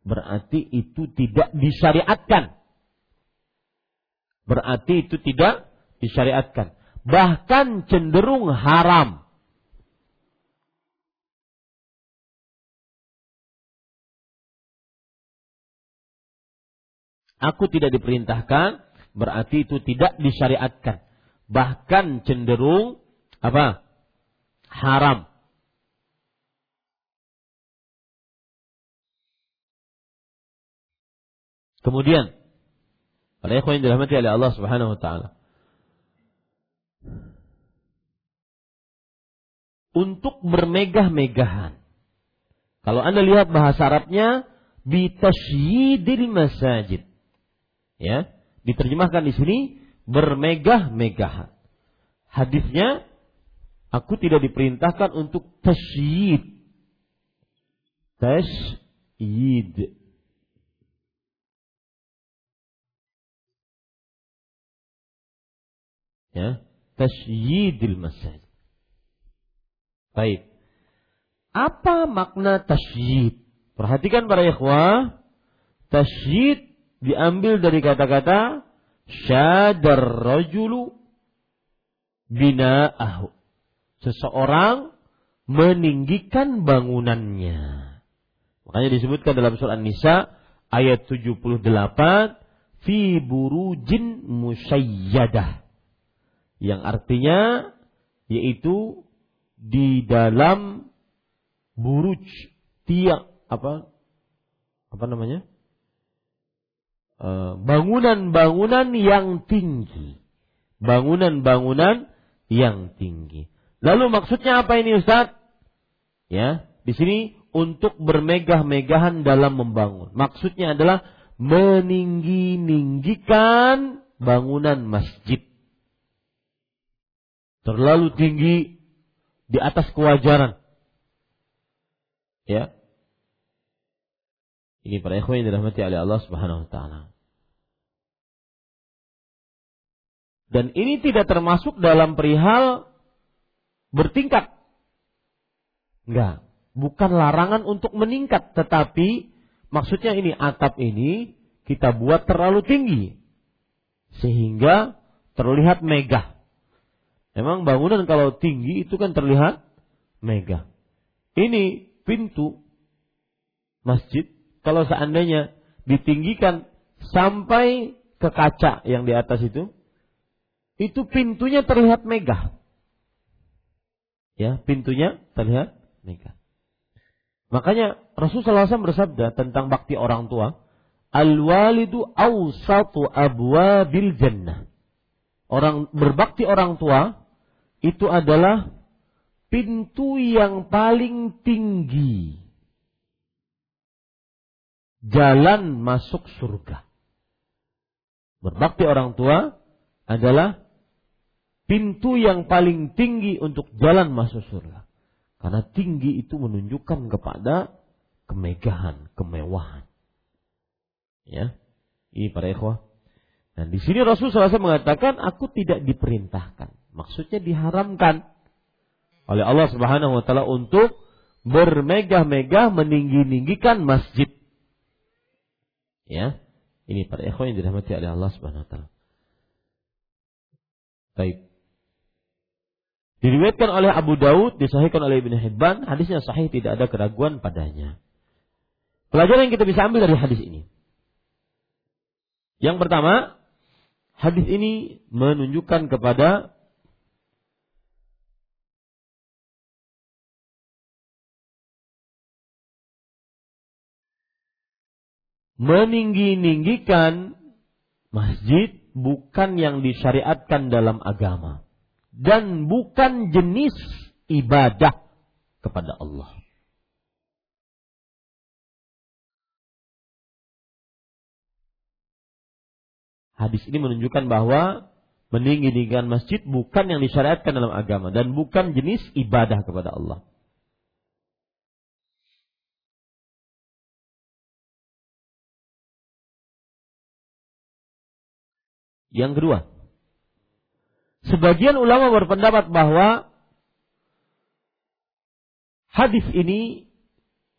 berarti itu tidak disyariatkan. Berarti itu tidak disyariatkan. Bahkan cenderung haram. Aku tidak diperintahkan, berarti itu tidak disyariatkan. Bahkan cenderung apa? Haram. Kemudian, para ikhwan yang dirahmati oleh Allah Subhanahu wa taala. Untuk bermegah-megahan. Kalau Anda lihat bahasa Arabnya bitasyidil masajid. Ya, diterjemahkan di sini bermegah-megahan. Hadisnya Aku tidak diperintahkan untuk tasyid. Tasyid. Ya, tasyidil masjid. Baik. Apa makna tasyid? Perhatikan para ikhwah, tasyid diambil dari kata-kata syadar rajulu bina'ahu seseorang meninggikan bangunannya. Makanya disebutkan dalam surah An-Nisa ayat 78 fi burujin musayyadah yang artinya yaitu di dalam buruj tiang apa apa namanya? Eh, bangunan-bangunan yang tinggi. Bangunan-bangunan yang tinggi Lalu maksudnya apa ini Ustaz? Ya, di sini untuk bermegah-megahan dalam membangun. Maksudnya adalah meninggi-ninggikan bangunan masjid. Terlalu tinggi di atas kewajaran. Ya. Ini para ikhwan yang dirahmati oleh Allah Subhanahu wa taala. Dan ini tidak termasuk dalam perihal bertingkat. Enggak, bukan larangan untuk meningkat, tetapi maksudnya ini atap ini kita buat terlalu tinggi sehingga terlihat megah. Memang bangunan kalau tinggi itu kan terlihat megah. Ini pintu masjid kalau seandainya ditinggikan sampai ke kaca yang di atas itu, itu pintunya terlihat megah ya pintunya terlihat megah. Makanya Rasulullah SAW bersabda tentang bakti orang tua, al-walidu awsatu abwabil jannah. Orang berbakti orang tua itu adalah pintu yang paling tinggi jalan masuk surga. Berbakti orang tua adalah pintu yang paling tinggi untuk jalan masuk surga. Karena tinggi itu menunjukkan kepada kemegahan, kemewahan. Ya, ini para ikhwah. Dan di sini Rasul SAW mengatakan, aku tidak diperintahkan. Maksudnya diharamkan oleh Allah Subhanahu Wa Taala untuk bermegah-megah meninggi-ninggikan masjid. Ya, ini para ikhwah yang dirahmati oleh Allah Subhanahu Wa Taala. Baik. Diriwayatkan oleh Abu Daud, disahihkan oleh Ibnu Hibban, hadisnya sahih tidak ada keraguan padanya. Pelajaran yang kita bisa ambil dari hadis ini. Yang pertama, hadis ini menunjukkan kepada meninggi-ninggikan masjid bukan yang disyariatkan dalam agama dan bukan jenis ibadah kepada Allah. Hadis ini menunjukkan bahwa meninggi-ninggikan masjid bukan yang disyariatkan dalam agama dan bukan jenis ibadah kepada Allah. Yang kedua, sebagian ulama berpendapat bahwa hadis ini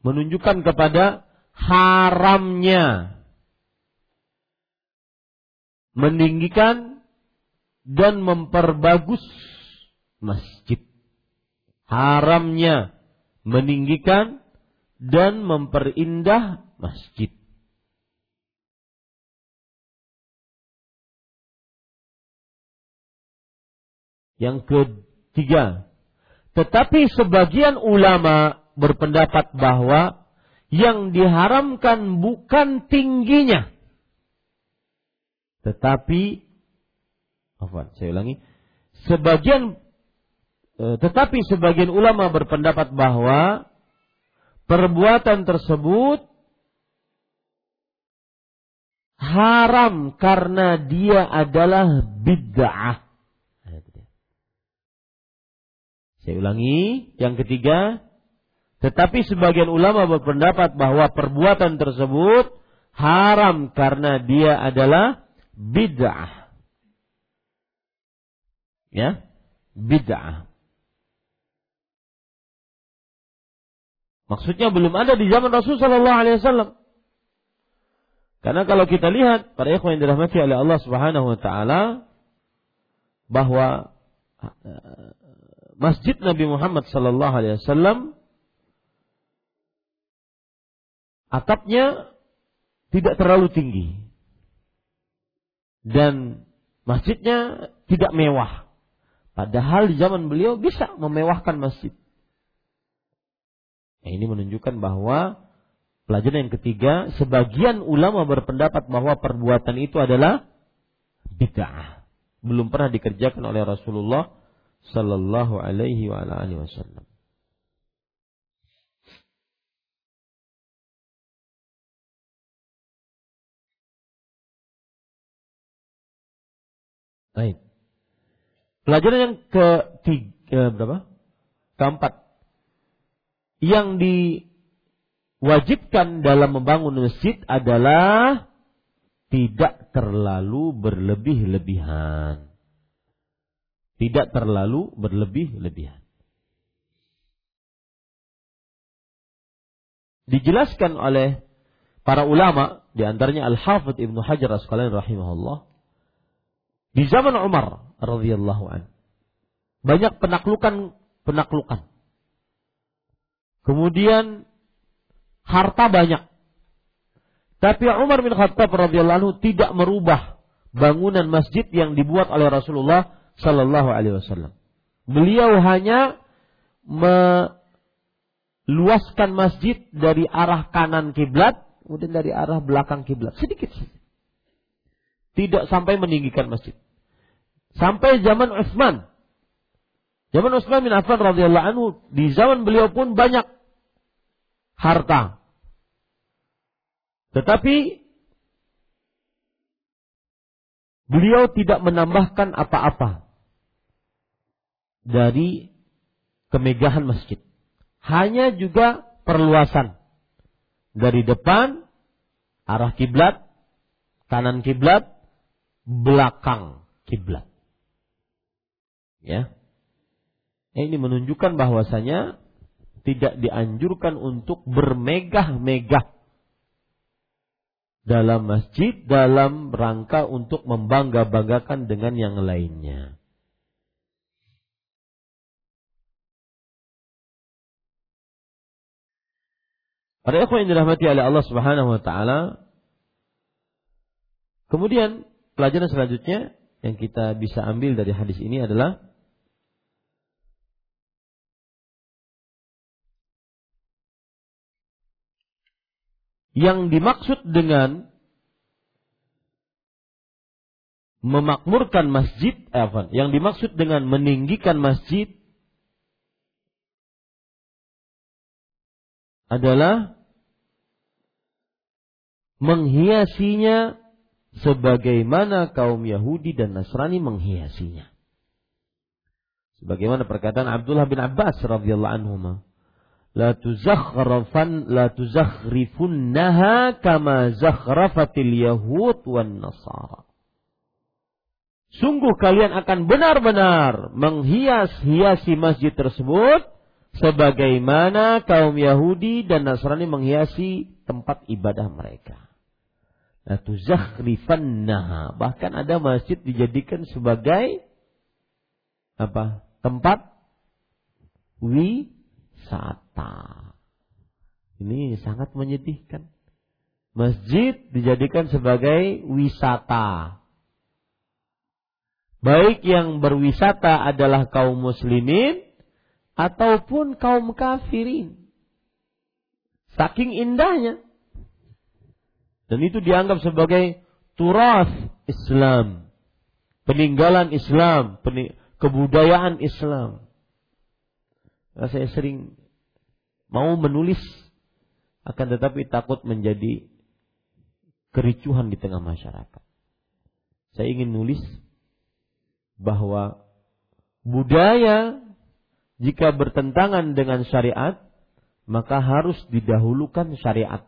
menunjukkan kepada haramnya meninggikan dan memperbagus masjid. Haramnya meninggikan dan memperindah masjid. Yang ketiga, tetapi sebagian ulama berpendapat bahwa yang diharamkan bukan tingginya, tetapi apa? Saya ulangi. Sebagian e, tetapi sebagian ulama berpendapat bahwa perbuatan tersebut haram karena dia adalah bid'ah. Nah, Saya ulangi, yang ketiga, tetapi sebagian ulama berpendapat bahwa perbuatan tersebut haram karena dia adalah bid'ah. Ya, bid'ah. Maksudnya belum ada di zaman Rasul Shallallahu Alaihi Wasallam. Karena kalau kita lihat para ikhwan yang dirahmati oleh Allah Subhanahu Wa Taala bahwa masjid Nabi Muhammad Sallallahu Alaihi Wasallam atapnya tidak terlalu tinggi dan masjidnya tidak mewah. Padahal di zaman beliau bisa memewahkan masjid. Nah, ini menunjukkan bahwa pelajaran yang ketiga, sebagian ulama berpendapat bahwa perbuatan itu adalah bid'ah. Belum pernah dikerjakan oleh Rasulullah sallallahu alaihi wa alihi wasallam. Baik. Pelajaran yang ketiga berapa? Keempat. Yang diwajibkan dalam membangun masjid adalah tidak terlalu berlebih-lebihan. Tidak terlalu berlebih-lebihan. Dijelaskan oleh para ulama, di antaranya Al-Hafidh Ibnu Hajar Asqalani rahimahullah, di zaman Umar radhiyallahu an. Banyak penaklukan penaklukan. Kemudian harta banyak. Tapi Umar bin Khattab radhiyallahu tidak merubah bangunan masjid yang dibuat oleh Rasulullah sallallahu alaihi wasallam. Beliau hanya meluaskan masjid dari arah kanan kiblat kemudian dari arah belakang kiblat sedikit saja tidak sampai meninggikan masjid. Sampai zaman Utsman. Zaman Utsman bin Affan radhiyallahu anhu di zaman beliau pun banyak harta. Tetapi beliau tidak menambahkan apa-apa dari kemegahan masjid. Hanya juga perluasan dari depan arah kiblat, kanan kiblat, belakang kiblat. Ya. Ini menunjukkan bahwasanya tidak dianjurkan untuk bermegah-megah dalam masjid dalam rangka untuk membangga-banggakan dengan yang lainnya. Para ikhwan yang dirahmati oleh Allah Subhanahu wa taala. Kemudian pelajaran selanjutnya yang kita bisa ambil dari hadis ini adalah yang dimaksud dengan memakmurkan masjid, eh? Yang dimaksud dengan meninggikan masjid adalah menghiasinya sebagaimana kaum Yahudi dan Nasrani menghiasinya. Sebagaimana perkataan Abdullah bin Abbas radhiyallahu anhu, "La tuzakhrafan la tuzakhrifunnaha kama zakhrafatil yahud wan nasara." Sungguh kalian akan benar-benar menghias-hiasi masjid tersebut sebagaimana kaum Yahudi dan Nasrani menghiasi tempat ibadah mereka. Tuzakhrifannaha. Bahkan ada masjid dijadikan sebagai apa? Tempat wisata. Ini sangat menyedihkan. Masjid dijadikan sebagai wisata. Baik yang berwisata adalah kaum muslimin ataupun kaum kafirin. Saking indahnya. Dan itu dianggap sebagai turas Islam. Peninggalan Islam, kebudayaan Islam. Nah, saya sering mau menulis akan tetapi takut menjadi kericuhan di tengah masyarakat. Saya ingin nulis bahwa budaya jika bertentangan dengan syariat maka harus didahulukan syariat.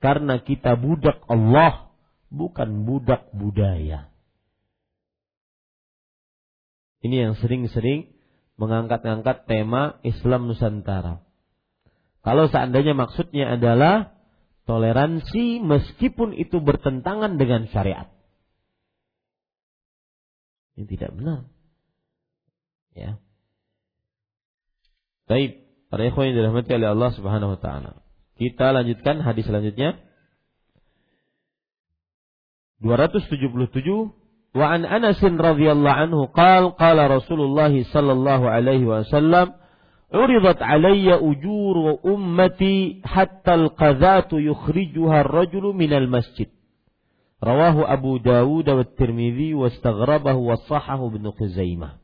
Karena kita budak Allah, bukan budak budaya. Ini yang sering-sering mengangkat-angkat tema Islam Nusantara. Kalau seandainya maksudnya adalah toleransi meskipun itu bertentangan dengan syariat. Ini tidak benar. Ya. Baik, para ikhwan yang dirahmati oleh Allah Subhanahu wa taala. Kita lanjutkan hadis selanjutnya. 277 Wa an Anas radhiyallahu anhu qal qala Rasulullah sallallahu alaihi wasallam عرضت علي أجور أمتي حتى القذاة يخرجها الرجل من المسجد رواه أبو داود والترمذي واستغربه وصحه ابن خزيمة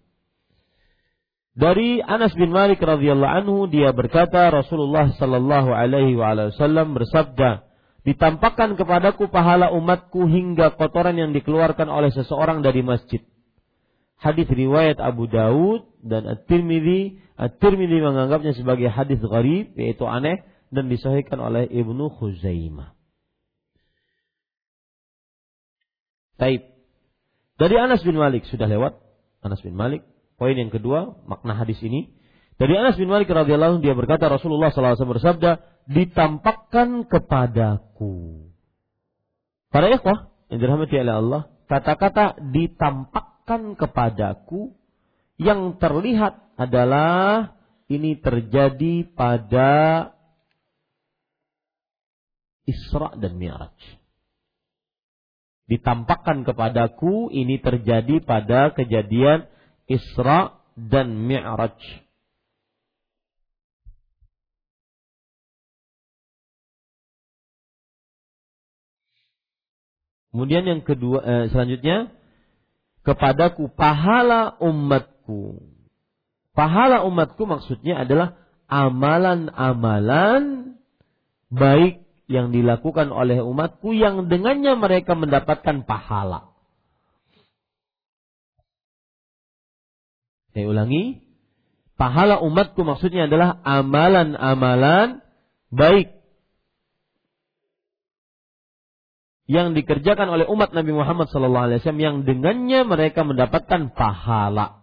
dari Anas bin Malik radhiyallahu anhu dia berkata Rasulullah sallallahu alaihi wasallam bersabda, "Ditampakkan kepadaku pahala umatku hingga kotoran yang dikeluarkan oleh seseorang dari masjid." Hadis riwayat Abu Daud dan At-Tirmidzi, At-Tirmidzi menganggapnya sebagai hadis gharib yaitu aneh dan disahihkan oleh Ibnu Khuzaimah. Taib. Dari Anas bin Malik sudah lewat. Anas bin Malik Poin yang kedua, makna hadis ini. Dari Anas bin Malik radhiyallahu dia berkata Rasulullah SAW bersabda, ditampakkan kepadaku. Para ikhwah yang dirahmati oleh Allah, kata-kata ditampakkan kepadaku yang terlihat adalah ini terjadi pada Isra dan Mi'raj. Ditampakkan kepadaku ini terjadi pada kejadian Isra dan Mi'raj. Kemudian yang kedua eh, selanjutnya kepadaku pahala umatku. Pahala umatku maksudnya adalah amalan-amalan baik yang dilakukan oleh umatku yang dengannya mereka mendapatkan pahala. Saya ulangi, pahala umatku maksudnya adalah amalan-amalan baik yang dikerjakan oleh umat Nabi Muhammad SAW yang dengannya mereka mendapatkan pahala.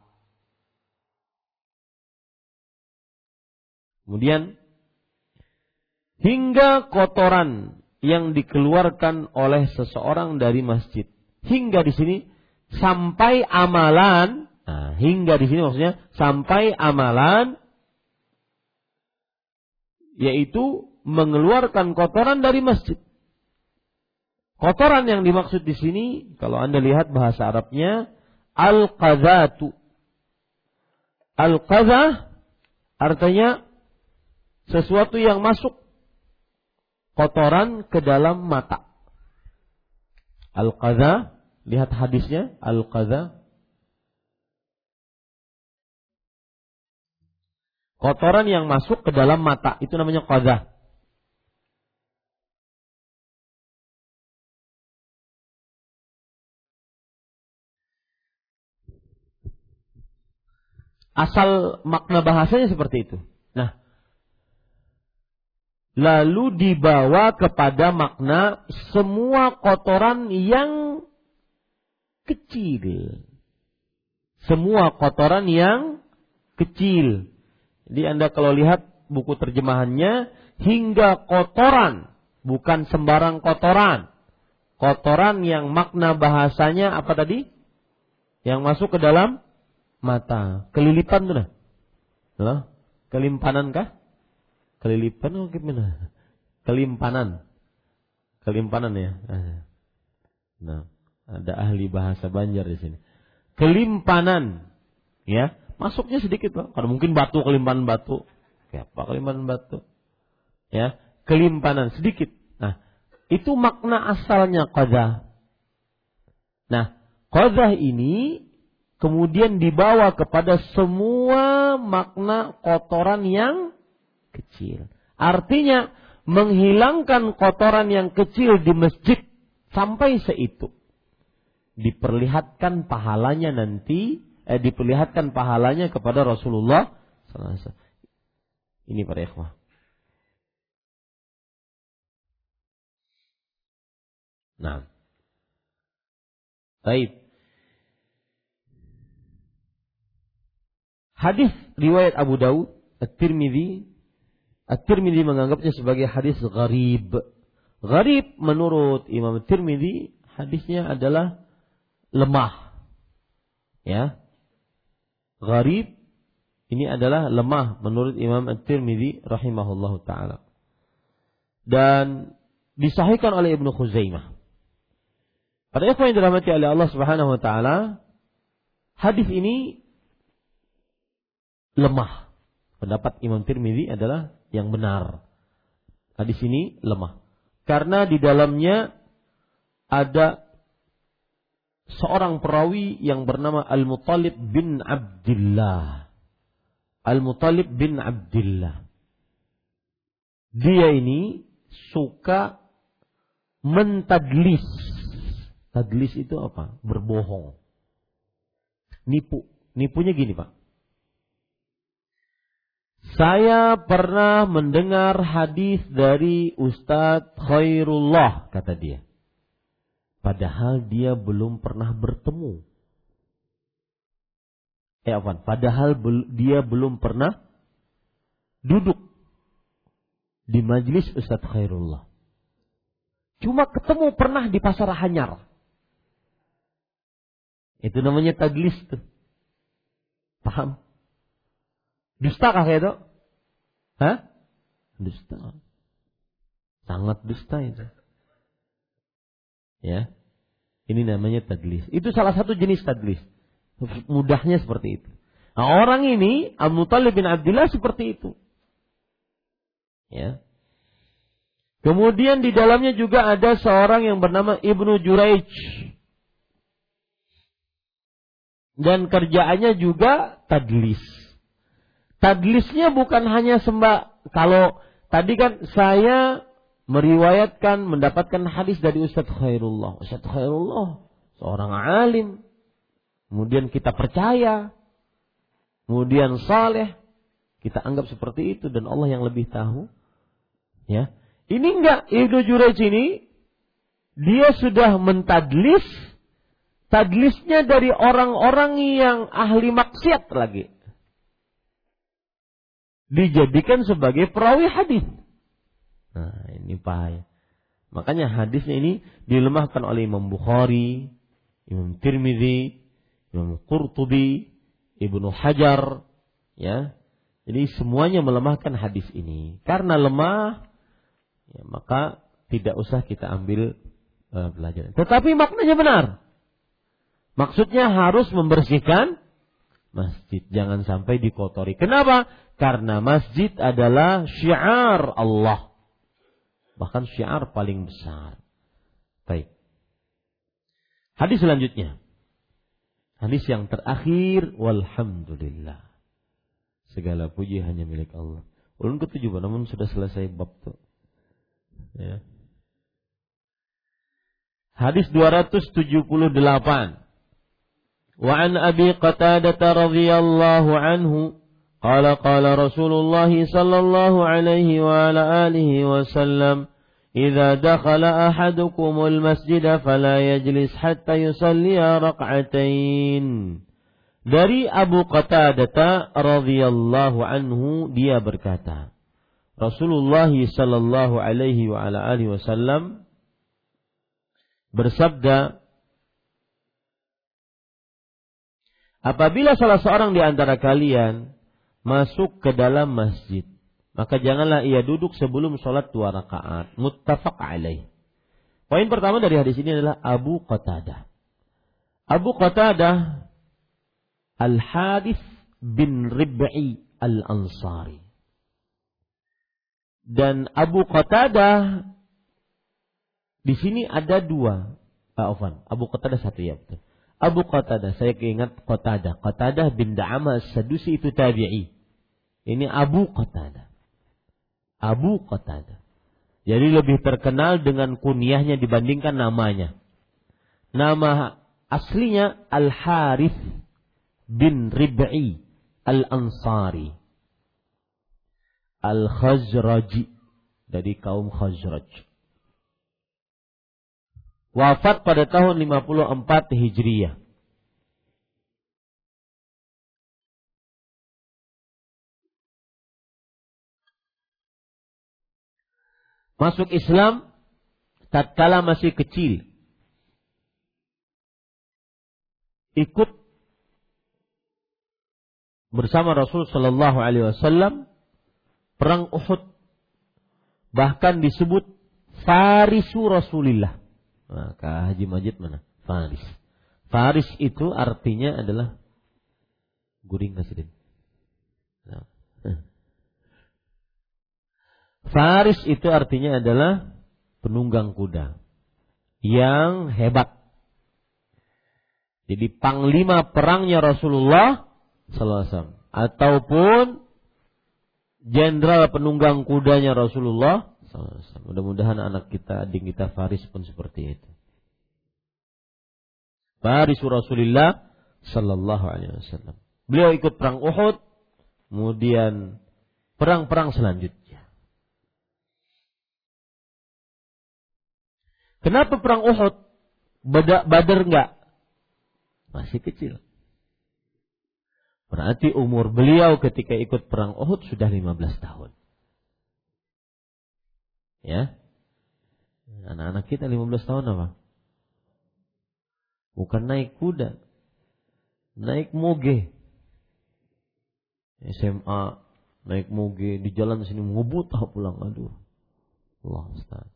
Kemudian hingga kotoran yang dikeluarkan oleh seseorang dari masjid. Hingga di sini sampai amalan Nah, hingga di sini maksudnya sampai amalan yaitu mengeluarkan kotoran dari masjid. Kotoran yang dimaksud di sini kalau Anda lihat bahasa Arabnya al-qadzatu. Al-qadzah artinya sesuatu yang masuk kotoran ke dalam mata. Al-qadha, lihat hadisnya, al-qadha. Kotoran yang masuk ke dalam mata, itu namanya qadha. Asal makna bahasanya seperti itu. Nah, lalu dibawa kepada makna semua kotoran yang kecil. Semua kotoran yang kecil. Jadi Anda kalau lihat buku terjemahannya hingga kotoran, bukan sembarang kotoran. Kotoran yang makna bahasanya apa tadi? Yang masuk ke dalam mata. Kelilipan tuh nah. Kelimpanan kah? Kelilipan oh gimana? Kelimpanan. Kelimpanan ya. Nah, ada ahli bahasa Banjar di sini. Kelimpanan. Ya, masuknya sedikit Pak. Kalau mungkin batu kelimpanan batu. Kayak apa kelimpanan batu? Ya, kelimpanan sedikit. Nah, itu makna asalnya qadah. Nah, qadah ini kemudian dibawa kepada semua makna kotoran yang kecil. Artinya menghilangkan kotoran yang kecil di masjid sampai seitu. Diperlihatkan pahalanya nanti, eh, diperlihatkan pahalanya kepada Rasulullah Ini para ikhwah. Nah. Baik. Hadis riwayat Abu Daud, At-Tirmidzi, At-Tirmidzi menganggapnya sebagai hadis gharib. Gharib menurut Imam At-Tirmidzi hadisnya adalah lemah. Ya. Gharib ini adalah lemah menurut Imam At-Tirmidzi rahimahullahu taala. Dan disahihkan oleh Ibnu Khuzaimah. Pada ikhwan yang dirahmati oleh Allah Subhanahu wa taala, hadis ini lemah. Pendapat Imam Tirmidzi adalah yang benar. Di sini lemah. Karena di dalamnya ada seorang perawi yang bernama Al-Muttalib bin Abdullah. Al-Muttalib bin Abdullah. Dia ini suka mentadlis. Tadlis itu apa? Berbohong. Nipu. Nipunya gini, Pak. Saya pernah mendengar hadis dari Ustadz Khairullah, kata dia. Padahal dia belum pernah bertemu. Eh apa? Padahal dia belum pernah duduk di majelis Ustadz Khairullah. Cuma ketemu pernah di pasar Hanyar. Itu namanya taglis tuh. Paham? Dusta kah itu? Hah? Dusta. Sangat dusta itu. Ya. Ini namanya tadlis. Itu salah satu jenis tadlis. Mudahnya seperti itu. Nah, orang ini Abu Talib bin Abdullah seperti itu. Ya. Kemudian di dalamnya juga ada seorang yang bernama Ibnu Juraij. Dan kerjaannya juga tadlis. Tadlisnya bukan hanya sembah kalau tadi kan saya meriwayatkan mendapatkan hadis dari Ustadz Khairullah. Ustadz Khairullah seorang alim. Kemudian kita percaya. Kemudian saleh. Kita anggap seperti itu dan Allah yang lebih tahu. Ya. Ini enggak Ibnu Jurayj ini dia sudah mentadlis tadlisnya dari orang-orang yang ahli maksiat lagi dijadikan sebagai perawi hadis. Nah, ini bahaya. Makanya hadisnya ini dilemahkan oleh Imam Bukhari, Imam Tirmidzi, Imam Qurtubi, Ibnu Hajar, ya. Jadi semuanya melemahkan hadis ini. Karena lemah, ya, maka tidak usah kita ambil uh, pelajaran. Tetapi maknanya benar. Maksudnya harus membersihkan masjid. Jangan sampai dikotori. Kenapa? Karena masjid adalah syiar Allah. Bahkan syiar paling besar. Baik. Hadis selanjutnya. Hadis yang terakhir. Walhamdulillah. Segala puji hanya milik Allah. Ulun ketujuh, namun sudah selesai bab itu. Ya. Hadis 278. Wa an Abi Qatadah radhiyallahu anhu قال قال رسول الله صلى الله عليه وعلى آله وسلم إذا دخل أحدكم المسجد فلا يجلس حتى يصلي ركعتين dari Abu Qatadah radhiyallahu anhu dia berkata Rasulullah sallallahu alaihi wa ala alihi wasallam bersabda Apabila salah seorang di antara kalian masuk ke dalam masjid. Maka janganlah ia duduk sebelum sholat dua rakaat. Muttafaq alaih. Poin pertama dari hadis ini adalah Abu Qatadah. Abu Qatadah Al-Hadith bin Rib'i Al-Ansari. Dan Abu Qatadah di sini ada dua. Pak Ofan, Abu Qatadah satu ya betul. Abu Qatadah, saya keingat Qatadah. Qatadah bin Da'ama Sadusi itu tabi'i. Ini Abu Qatadah. Abu Qatadah. Jadi lebih terkenal dengan kunyahnya dibandingkan namanya. Nama aslinya Al-Harith bin Rib'i Al-Ansari. Al-Khazraji. Dari kaum Khazraj. Wafat pada tahun 54 Hijriyah. Masuk Islam tatkala masih kecil. Ikut bersama Rasul Shallallahu Alaihi Wasallam perang Uhud bahkan disebut Farisu Rasulillah maka Haji Majid mana? Faris. Faris itu artinya adalah guring kasih nah. Faris itu artinya adalah penunggang kuda yang hebat. Jadi panglima perangnya Rasulullah SAW ataupun jenderal penunggang kudanya Rasulullah Mudah-mudahan anak kita, adik kita Faris pun seperti itu. Faris Rasulullah Sallallahu Alaihi Wasallam. Beliau ikut perang Uhud, kemudian perang-perang selanjutnya. Kenapa perang Uhud? Badar, badar enggak? Masih kecil. Berarti umur beliau ketika ikut perang Uhud sudah 15 tahun. Ya. Anak-anak kita 15 tahun apa? Bukan naik kuda. Naik moge. SMA naik moge di jalan sini ngebut pulang aduh. Allah Ustaz.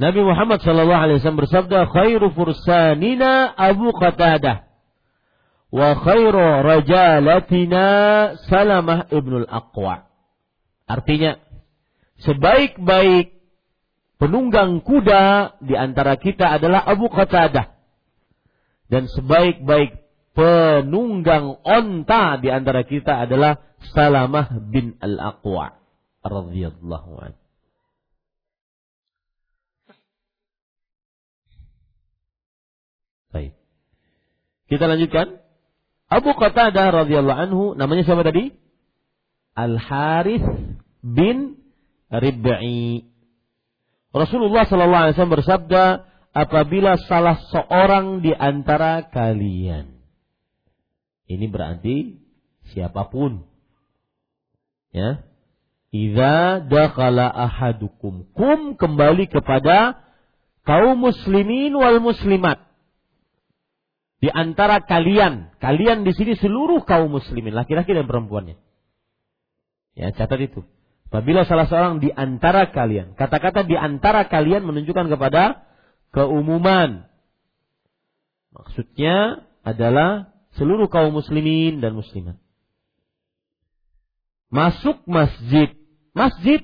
Nabi Muhammad sallallahu alaihi wasallam bersabda khairu fursanina Abu Qatadah wa khairu rajalatina Salamah ibnul Aqwa. Artinya sebaik-baik penunggang kuda di antara kita adalah Abu Qatadah. Dan sebaik-baik penunggang onta di antara kita adalah Salamah bin Al-Aqwa radhiyallahu anhu. Baik. Kita lanjutkan. Abu Qatadah radhiyallahu anhu namanya siapa tadi? Al Harith bin Rib'i. Rasulullah sallallahu alaihi wasallam bersabda, apabila salah seorang di antara kalian. Ini berarti siapa pun. Ya. Idza dakhala ahadukum. Kum kembali kepada kaum muslimin wal muslimat. Di antara kalian, kalian di sini seluruh kaum muslimin, laki-laki dan perempuannya. Ya, catat itu. Apabila salah seorang di antara kalian, kata-kata di antara kalian menunjukkan kepada keumuman. Maksudnya adalah seluruh kaum muslimin dan muslimat. Masuk masjid. Masjid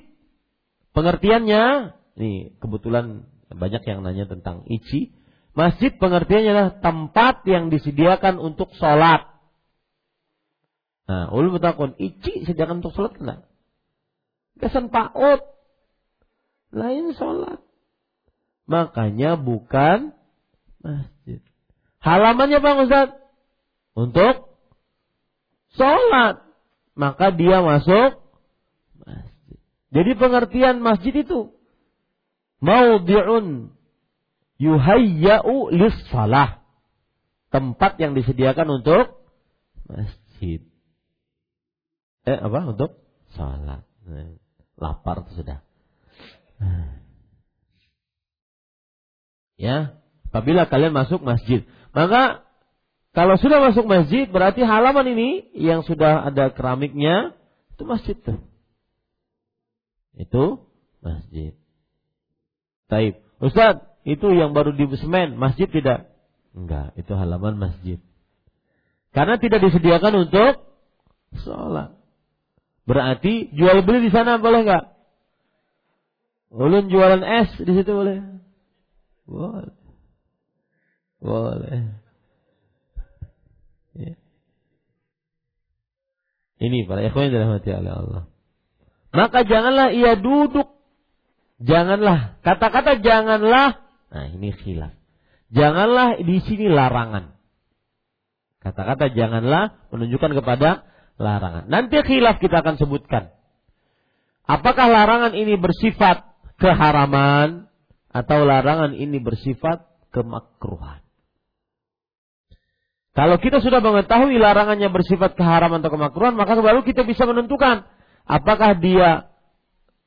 Pengertiannya, ini kebetulan banyak yang nanya tentang ici. Masjid pengertiannya adalah tempat yang disediakan untuk sholat. Nah, ulun bertakun, ici sediakan untuk sholat kena. Kesan paut. Lain sholat. Makanya bukan masjid. Halamannya Bang Ustaz? Untuk sholat. Maka dia masuk masjid. Jadi pengertian masjid itu maudhi'un yuhayya'u lis salah. Tempat yang disediakan untuk masjid. Eh apa? Untuk salat. Lapar tuh sudah. Ya, apabila kalian masuk masjid, maka kalau sudah masuk masjid berarti halaman ini yang sudah ada keramiknya itu masjid tuh. Itu masjid. Taib. Ustaz, itu yang baru di semen, masjid tidak? Enggak, itu halaman masjid. Karena tidak disediakan untuk sholat. Berarti jual beli di sana boleh nggak? Ulun jualan es di situ boleh? Boleh. Boleh. Ya. Ini para ikhwan yang mati oleh Allah. Maka janganlah ia duduk. Janganlah. Kata-kata janganlah. Nah ini khilaf. Janganlah di sini larangan. Kata-kata janganlah menunjukkan kepada larangan. Nanti khilaf kita akan sebutkan. Apakah larangan ini bersifat keharaman atau larangan ini bersifat kemakruhan? Kalau kita sudah mengetahui larangannya bersifat keharaman atau kemakruhan, maka baru kita bisa menentukan apakah dia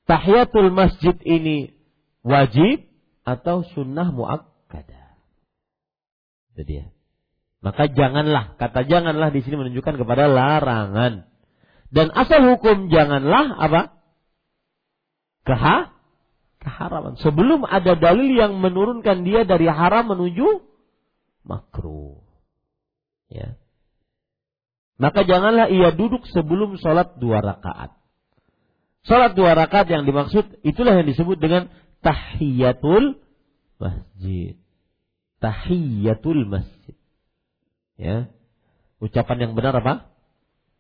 tahiyatul masjid ini wajib atau sunnah muakkadah. Itu dia. Maka janganlah, kata janganlah di sini menunjukkan kepada larangan. Dan asal hukum janganlah apa? Keha, keharaman. Sebelum ada dalil yang menurunkan dia dari haram menuju makruh. Ya. Maka janganlah ia duduk sebelum sholat dua rakaat. Sholat dua rakaat yang dimaksud itulah yang disebut dengan tahiyatul masjid. Tahiyatul masjid. Ya. Ucapan yang benar apa?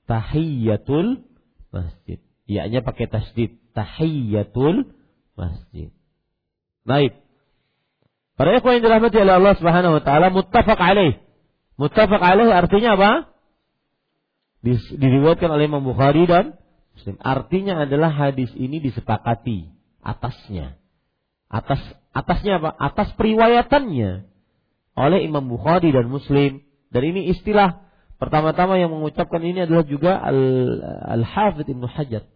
Tahiyatul masjid. Ianya pakai tasdid. Tahiyatul masjid. Baik. Para ikhwan yang dirahmati oleh Allah Subhanahu wa taala muttafaq alaih. Muttafaq alaih artinya apa? Diriwayatkan oleh Imam Bukhari dan Muslim. Artinya adalah hadis ini disepakati atasnya. Atas atasnya apa? Atas periwayatannya oleh Imam Bukhari dan Muslim dan ini istilah pertama-tama yang mengucapkan ini adalah juga Al-Hafidh Ibnu Hajar.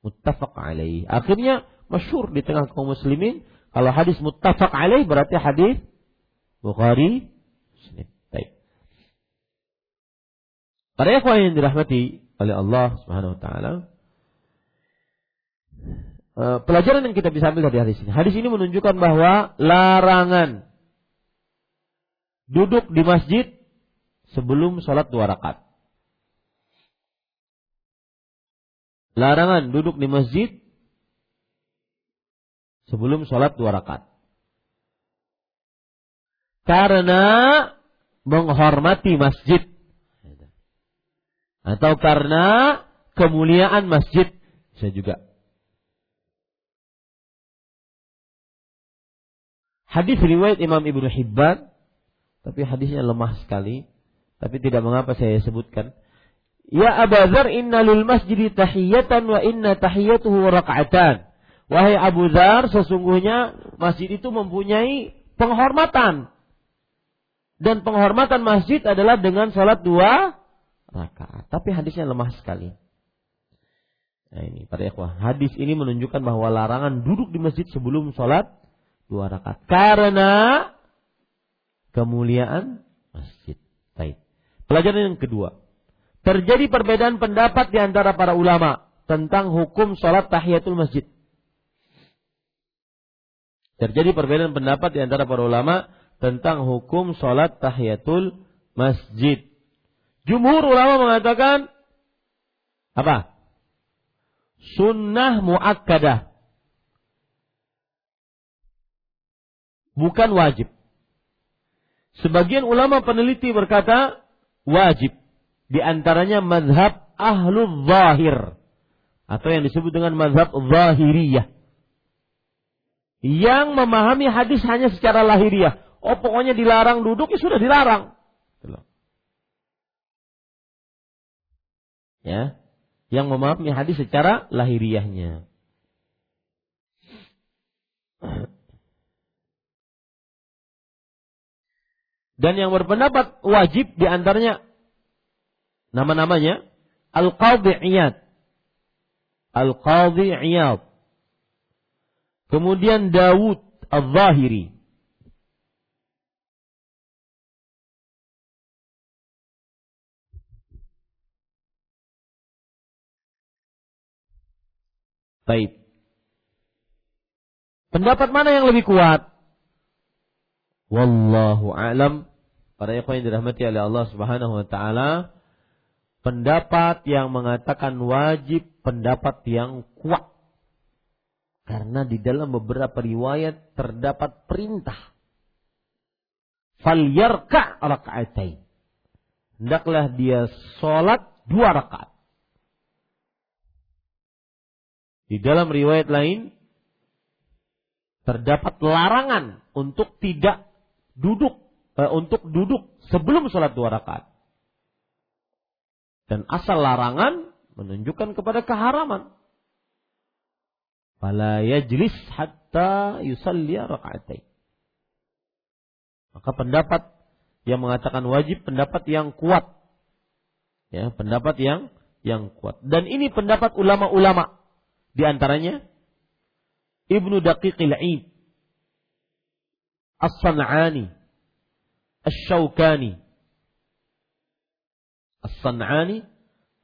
Muttafaq alaih. Akhirnya masyur di tengah kaum muslimin kalau hadis muttafaq alaih berarti hadis Bukhari. Baik. Para ikhwan yang dirahmati oleh Allah Subhanahu wa taala, eh, pelajaran yang kita bisa ambil dari hadis ini. Hadis ini menunjukkan bahwa larangan duduk di masjid sebelum sholat dua rakaat. Larangan duduk di masjid sebelum sholat dua rakaat. Karena menghormati masjid. Atau karena kemuliaan masjid. Bisa juga. Hadis riwayat Imam Ibnu Hibban, tapi hadisnya lemah sekali. Tapi tidak mengapa saya sebutkan. Ya Abu Dzar inna lil masjid tahiyatan wa inna tahiyatuhu raka'atan. Wahai Abu Dzar, sesungguhnya masjid itu mempunyai penghormatan. Dan penghormatan masjid adalah dengan sholat dua rakaat. Tapi hadisnya lemah sekali. Nah ini para ikhwah. Hadis ini menunjukkan bahwa larangan duduk di masjid sebelum sholat dua rakaat. Karena kemuliaan masjid. Pelajaran yang kedua. Terjadi perbedaan pendapat di antara para ulama tentang hukum sholat tahiyatul masjid. Terjadi perbedaan pendapat di antara para ulama tentang hukum sholat tahiyatul masjid. Jumhur ulama mengatakan apa? Sunnah muakkadah. bukan wajib. Sebagian ulama peneliti berkata wajib. Di antaranya mazhab ahlul zahir. Atau yang disebut dengan mazhab zahiriyah. Yang memahami hadis hanya secara lahiriah. Oh pokoknya dilarang duduk, ya sudah dilarang. Ya. Yang memahami hadis secara lahiriahnya. Dan yang berpendapat wajib di antaranya nama-namanya Al-Qadhi Iyad. Al-Qadhi Iyad. Kemudian Dawud Al-Zahiri. Baik. Pendapat mana yang lebih kuat? Wallahu a'lam. Para ikhwan yang dirahmati oleh Allah Subhanahu wa taala, pendapat yang mengatakan wajib pendapat yang kuat. Karena di dalam beberapa riwayat terdapat perintah. Falyarka' raka'atain. Hendaklah dia sholat dua rakaat. Di dalam riwayat lain terdapat larangan untuk tidak duduk untuk duduk sebelum sholat dua rakaat. Dan asal larangan menunjukkan kepada keharaman. Fala yajlis hatta yusalli rakaatain. Maka pendapat yang mengatakan wajib pendapat yang kuat. Ya, pendapat yang yang kuat. Dan ini pendapat ulama-ulama di antaranya Ibnu Daqiqil As-San'ani Al-Shawkani, As-San'ani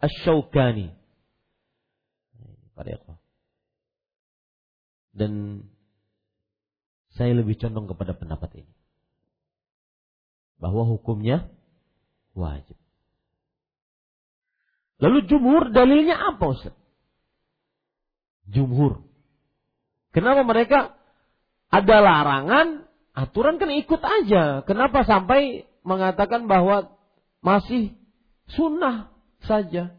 Al-Shawkani, Para ikhwah. Dan saya lebih condong kepada pendapat ini. Bahwa hukumnya wajib. Lalu jumhur dalilnya apa Ustaz? Jumhur. Kenapa mereka ada larangan Aturan kan ikut aja. Kenapa sampai mengatakan bahwa masih sunnah saja?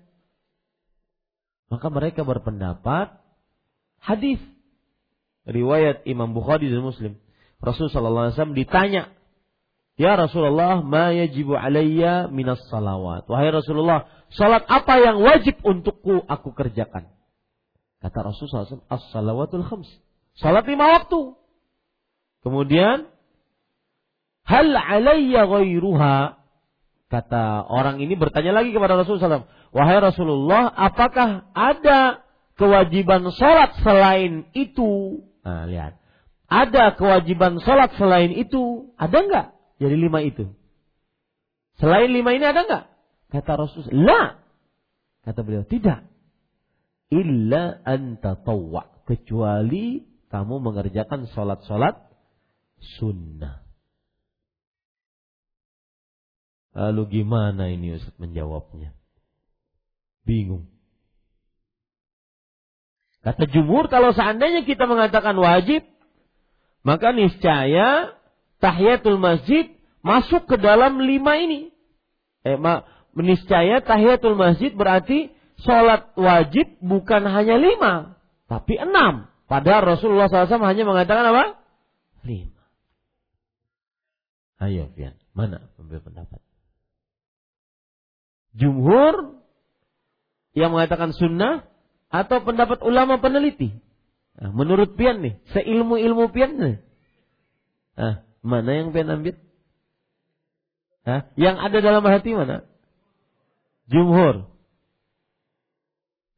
Maka mereka berpendapat hadis riwayat Imam Bukhari dan Muslim. Rasulullah SAW ditanya, Ya Rasulullah, ma yajibu alayya minas salawat. Wahai Rasulullah, salat apa yang wajib untukku aku kerjakan? Kata Rasulullah SAW, as-salawatul khams. Salat lima waktu. Kemudian hal alayya ghairuha kata orang ini bertanya lagi kepada Rasulullah SAW, wahai Rasulullah, apakah ada kewajiban sholat selain itu? Nah, lihat, ada kewajiban sholat selain itu, ada nggak? Jadi lima itu. Selain lima ini ada nggak? Kata Rasulullah, kata beliau tidak. Illa anta tawwa kecuali kamu mengerjakan sholat-sholat sunnah. Lalu gimana ini Ustaz menjawabnya? Bingung. Kata jumhur kalau seandainya kita mengatakan wajib, maka niscaya tahiyatul masjid masuk ke dalam lima ini. Eh, ma, niscaya tahiyatul masjid berarti sholat wajib bukan hanya lima, tapi enam. Padahal Rasulullah SAW hanya mengatakan apa? Lima. Ayo, Fian. Mana pemberi pendapat? Jumhur yang mengatakan sunnah atau pendapat ulama peneliti? Nah, menurut Pian nih, seilmu-ilmu Pian nih. Nah, mana yang Pian ambil? Nah, yang ada dalam hati mana? Jumhur.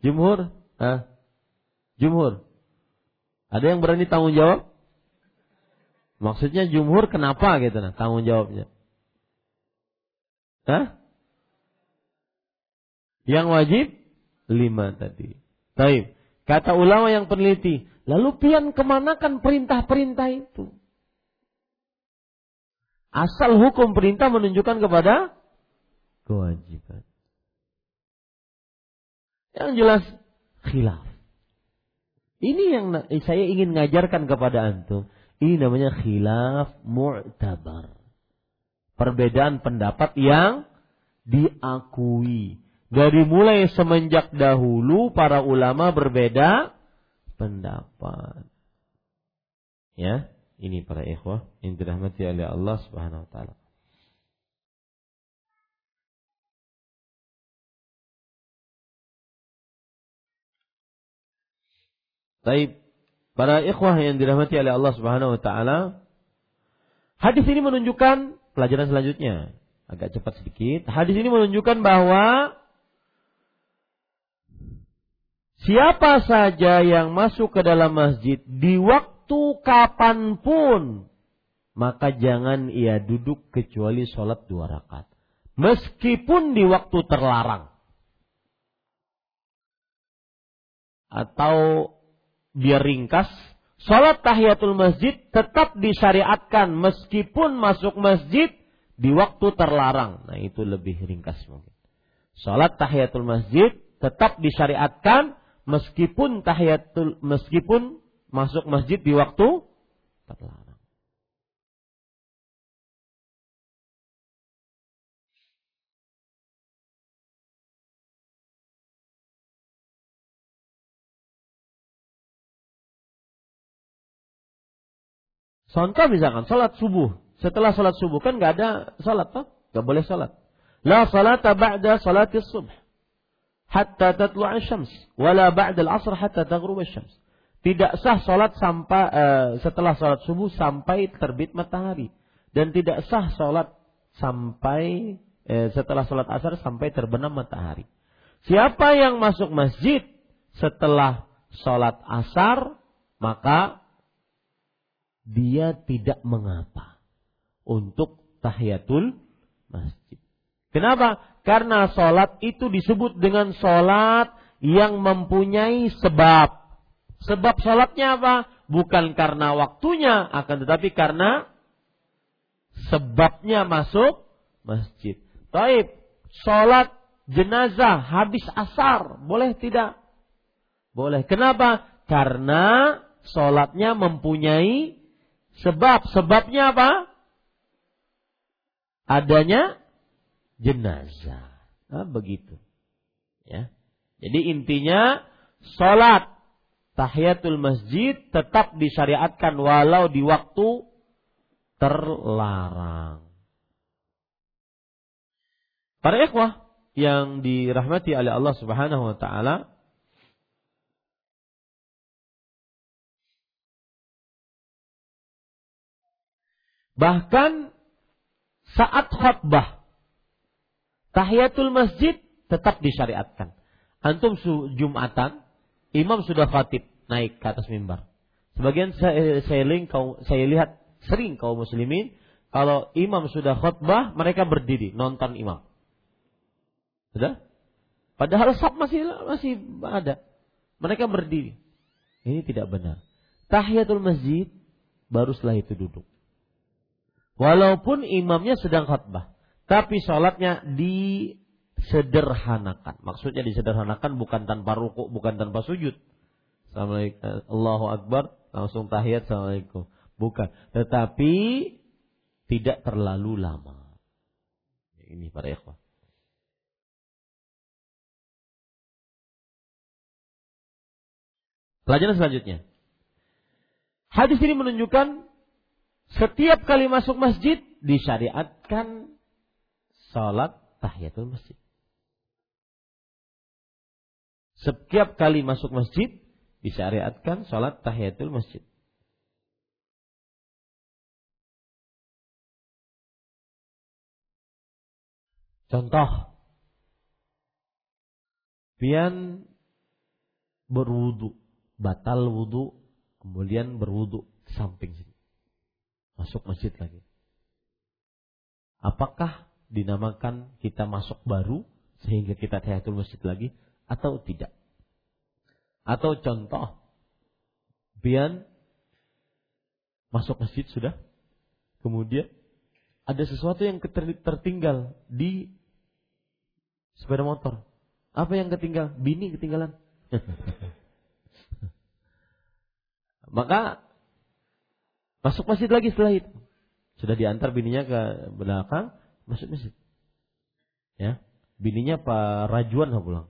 Jumhur? Ah. Jumhur. Ada yang berani tanggung jawab? Maksudnya jumhur kenapa gitu nah tanggung jawabnya. Hah? Yang wajib lima tadi. Taib. Kata ulama yang peneliti, lalu pian kemanakan perintah-perintah itu? Asal hukum perintah menunjukkan kepada kewajiban. Yang jelas khilaf. Ini yang saya ingin ngajarkan kepada antum. Ini namanya khilaf mu'tabar. Perbedaan pendapat yang diakui. Dari mulai semenjak dahulu para ulama berbeda pendapat. Ya, ini para ikhwah yang dirahmati oleh Allah Subhanahu wa taala. Baik, para ikhwah yang dirahmati oleh Allah Subhanahu wa taala, hadis ini menunjukkan pelajaran selanjutnya. Agak cepat sedikit. Hadis ini menunjukkan bahwa siapa saja yang masuk ke dalam masjid di waktu kapan pun, maka jangan ia duduk kecuali sholat dua rakaat. Meskipun di waktu terlarang. Atau biar ringkas, sholat tahiyatul masjid tetap disyariatkan meskipun masuk masjid di waktu terlarang. Nah itu lebih ringkas mungkin. Sholat tahiyatul masjid tetap disyariatkan meskipun tahiyatul meskipun masuk masjid di waktu terlarang. Contoh misalkan sholat subuh. Setelah sholat subuh kan nggak ada sholat toh, nggak boleh sholat. La salat ba'da salatis subh hatta tatlu'a syams wala ba'da al-'asr hatta taghrub syams Tidak sah sholat sampai uh, setelah sholat subuh sampai terbit matahari dan tidak sah sholat sampai uh, setelah sholat asar sampai terbenam matahari. Siapa yang masuk masjid setelah sholat asar maka dia tidak mengapa untuk tahiyatul masjid. Kenapa? Karena sholat itu disebut dengan sholat yang mempunyai sebab. Sebab sholatnya apa? Bukan karena waktunya, akan tetapi karena sebabnya masuk masjid. Taib, sholat jenazah habis asar, boleh tidak? Boleh. Kenapa? Karena sholatnya mempunyai Sebab sebabnya apa? Adanya jenazah. Nah, begitu. Ya. Jadi intinya salat tahiyatul masjid tetap disyariatkan walau di waktu terlarang. Para ikhwah yang dirahmati oleh Allah Subhanahu wa taala, Bahkan saat khutbah tahiyatul masjid tetap disyariatkan. Antum Jumatan, imam sudah khatib naik ke atas mimbar. Sebagian saya, saya, link, saya lihat sering kaum muslimin kalau imam sudah khutbah mereka berdiri nonton imam. Sudah? Padahal sab masih masih ada. Mereka berdiri. Ini tidak benar. Tahiyatul masjid baru setelah itu duduk. Walaupun imamnya sedang khutbah. Tapi sholatnya disederhanakan. Maksudnya disederhanakan bukan tanpa ruku, bukan tanpa sujud. Assalamualaikum. Allahu Akbar. Langsung tahiyat. Assalamualaikum. Bukan. Tetapi tidak terlalu lama. Ini para ikhwah. Pelajaran selanjutnya. Hadis ini menunjukkan setiap kali masuk masjid disyariatkan salat tahiyatul masjid. Setiap kali masuk masjid disyariatkan salat tahiyatul masjid. Contoh, pian berwudu, batal wudu, kemudian berwudu samping sini masuk masjid lagi. Apakah dinamakan kita masuk baru sehingga kita tahiyatul masjid lagi atau tidak? Atau contoh, Bian masuk masjid sudah, kemudian ada sesuatu yang tertinggal di sepeda motor. Apa yang ketinggal? Bini ketinggalan. Maka Masuk masjid lagi setelah itu. Sudah diantar bininya ke belakang, masuk masjid. Ya. Bininya Pak Rajuan pulang.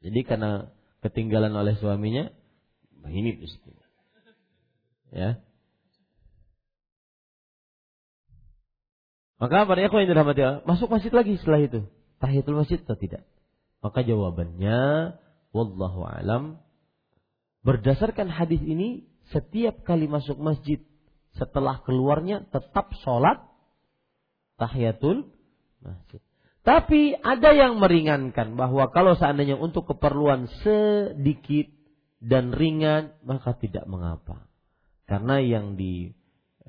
Jadi karena ketinggalan oleh suaminya, nah ini. Ya. Maka pada ikhwan yang dirahmati Allah, masuk masjid lagi setelah itu. Tahiyatul masjid atau tidak? Maka jawabannya, wallahu alam, berdasarkan hadis ini, setiap kali masuk masjid, setelah keluarnya tetap sholat tahiyatul masjid. Tapi ada yang meringankan bahwa kalau seandainya untuk keperluan sedikit dan ringan maka tidak mengapa. Karena yang dianjurkan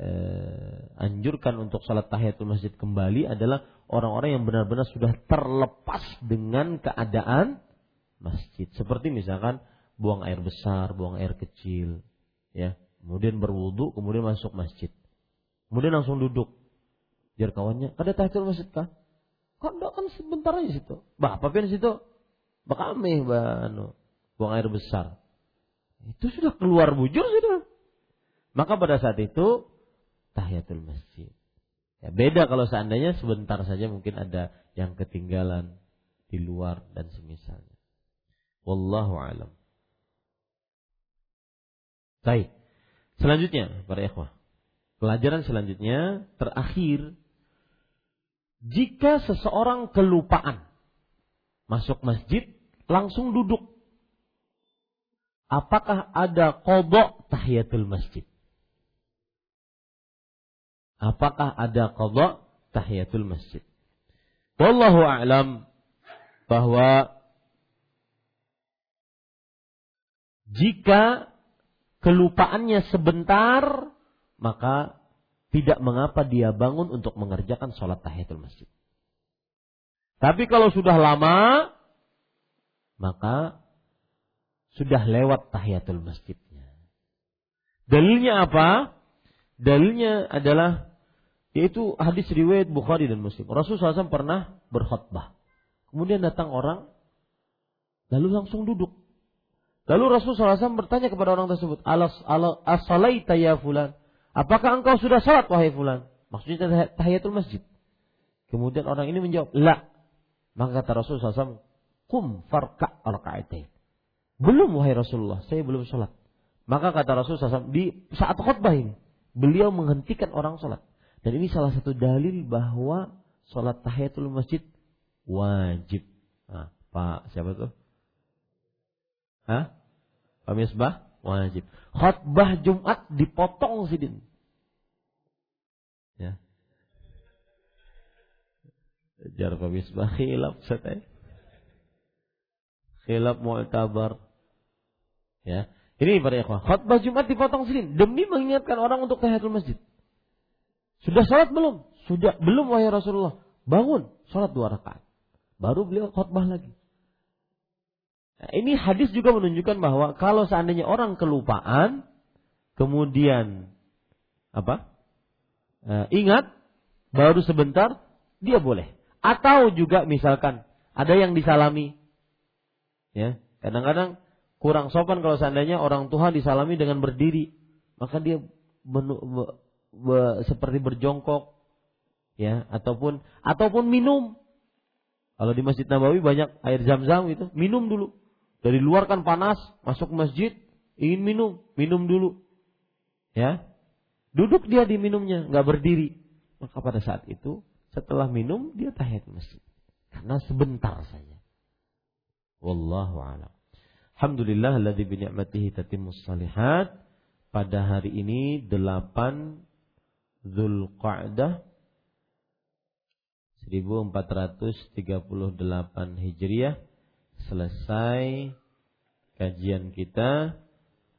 eh, untuk salat tahiyatul masjid kembali adalah orang-orang yang benar-benar sudah terlepas dengan keadaan masjid. Seperti misalkan buang air besar, buang air kecil, ya. Kemudian berwudu, kemudian masuk masjid. Kemudian langsung duduk. Biar kawannya, ada tahiyatul masjid kah? Kok enggak kan sebentar aja situ. Bah, apa situ? Bakame, bah, anu, buang air besar. Itu sudah keluar bujur sudah. Maka pada saat itu tahiyatul masjid. Ya, beda kalau seandainya sebentar saja mungkin ada yang ketinggalan di luar dan semisalnya. Wallahu alam. Baik. Selanjutnya para ikhwah. Pelajaran selanjutnya terakhir jika seseorang kelupaan masuk masjid, langsung duduk. Apakah ada kodok tahiyatul masjid? Apakah ada kodok tahiyatul masjid? Wallahu a'lam bahwa jika kelupaannya sebentar, maka tidak mengapa dia bangun untuk mengerjakan sholat tahiyatul masjid. Tapi kalau sudah lama, maka sudah lewat tahiyatul masjidnya. Dalilnya apa? Dalilnya adalah yaitu hadis riwayat Bukhari dan Muslim. Rasulullah SAW pernah berkhutbah. Kemudian datang orang, lalu langsung duduk. Lalu Rasulullah SAW bertanya kepada orang tersebut, Alas, alas, asalaita ya fulan. Apakah engkau sudah salat wahai fulan? Maksudnya tahiyatul masjid. Kemudian orang ini menjawab, "La." Maka kata Rasulullah SAW, "Kum farka raka'atain." Belum wahai Rasulullah, saya belum salat. Maka kata Rasulullah SAW, di saat khutbah ini, beliau menghentikan orang salat. Dan ini salah satu dalil bahwa salat tahiyatul masjid wajib. Nah, Pak siapa tuh? Hah? Pak Misbah? Wajib. Khutbah Jumat dipotong sidin. Ya. Jar misbah khilaf satai. Khilaf mu'tabar. Ya. Ini para ikhwah. Khutbah Jumat dipotong sidin demi mengingatkan orang untuk tahiyatul masjid. Sudah sholat belum? Sudah belum wahai Rasulullah. Bangun, sholat dua rakaat. Baru beliau khutbah lagi. Nah, ini hadis juga menunjukkan bahwa kalau seandainya orang kelupaan, kemudian apa? E, ingat, baru sebentar, dia boleh. Atau juga misalkan ada yang disalami, ya kadang-kadang kurang sopan kalau seandainya orang tua disalami dengan berdiri, maka dia benu, be, be, seperti berjongkok, ya ataupun ataupun minum. Kalau di Masjid Nabawi banyak air zam-zam itu, minum dulu. Dari luar kan panas, masuk masjid, ingin minum, minum dulu. Ya. Duduk dia di minumnya, nggak berdiri. Maka pada saat itu, setelah minum, dia tahiyat masjid. Karena sebentar saja. Wallahu a'lam. Alhamdulillah alladzi bi ni'matihi tatimmus salihat. Pada hari ini 8 Zulqa'dah 1438 Hijriah selesai kajian kita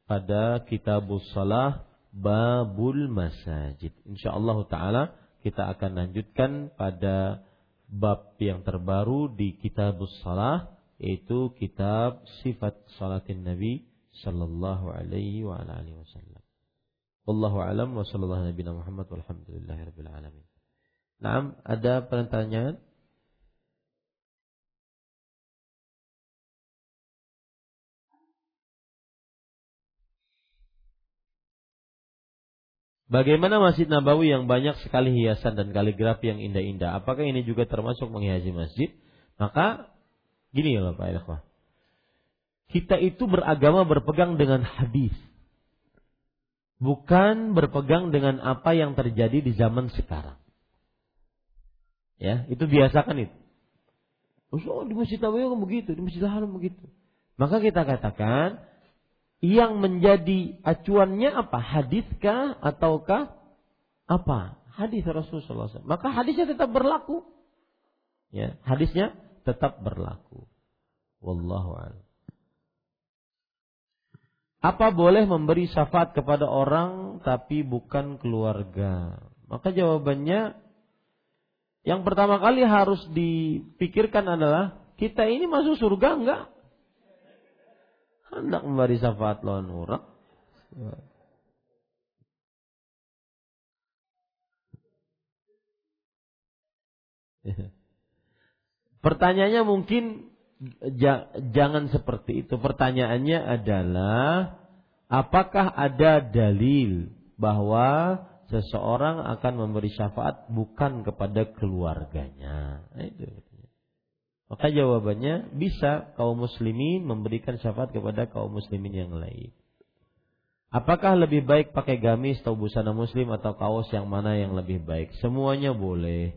pada kitabus salah babul masajid. Insyaallah taala kita akan lanjutkan pada bab yang terbaru di kitabus salah yaitu kitab sifat salatin Nabi sallallahu alaihi wa alihi wasallam. Wallahu alam wa sallallahu nabi Muhammad walhamdulillahirabbil alamin. Naam, ada pertanyaan? Bagaimana Masjid Nabawi yang banyak sekali hiasan dan kaligrafi yang indah-indah? Apakah ini juga termasuk menghiasi masjid? Maka gini ya Bapak Ikhwah. Kita itu beragama berpegang dengan hadis. Bukan berpegang dengan apa yang terjadi di zaman sekarang. Ya, itu biasakan itu. Oh, di Masjid Nabawi kan begitu, di Masjid Haram begitu. Maka kita katakan yang menjadi acuannya apa? Hadiskah ataukah apa? Hadis Rasulullah SAW. Maka hadisnya tetap berlaku. Ya, hadisnya tetap berlaku. Wallahu. Apa boleh memberi syafaat kepada orang tapi bukan keluarga? Maka jawabannya yang pertama kali harus dipikirkan adalah kita ini masuk surga enggak? Hendak memberi syafaat lawan orang. Pertanyaannya mungkin jangan seperti itu. Pertanyaannya adalah apakah ada dalil bahwa seseorang akan memberi syafaat bukan kepada keluarganya? Nah, itu. Maka jawabannya bisa kaum muslimin memberikan syafaat kepada kaum muslimin yang lain. Apakah lebih baik pakai gamis atau busana muslim atau kaos yang mana yang lebih baik? Semuanya boleh.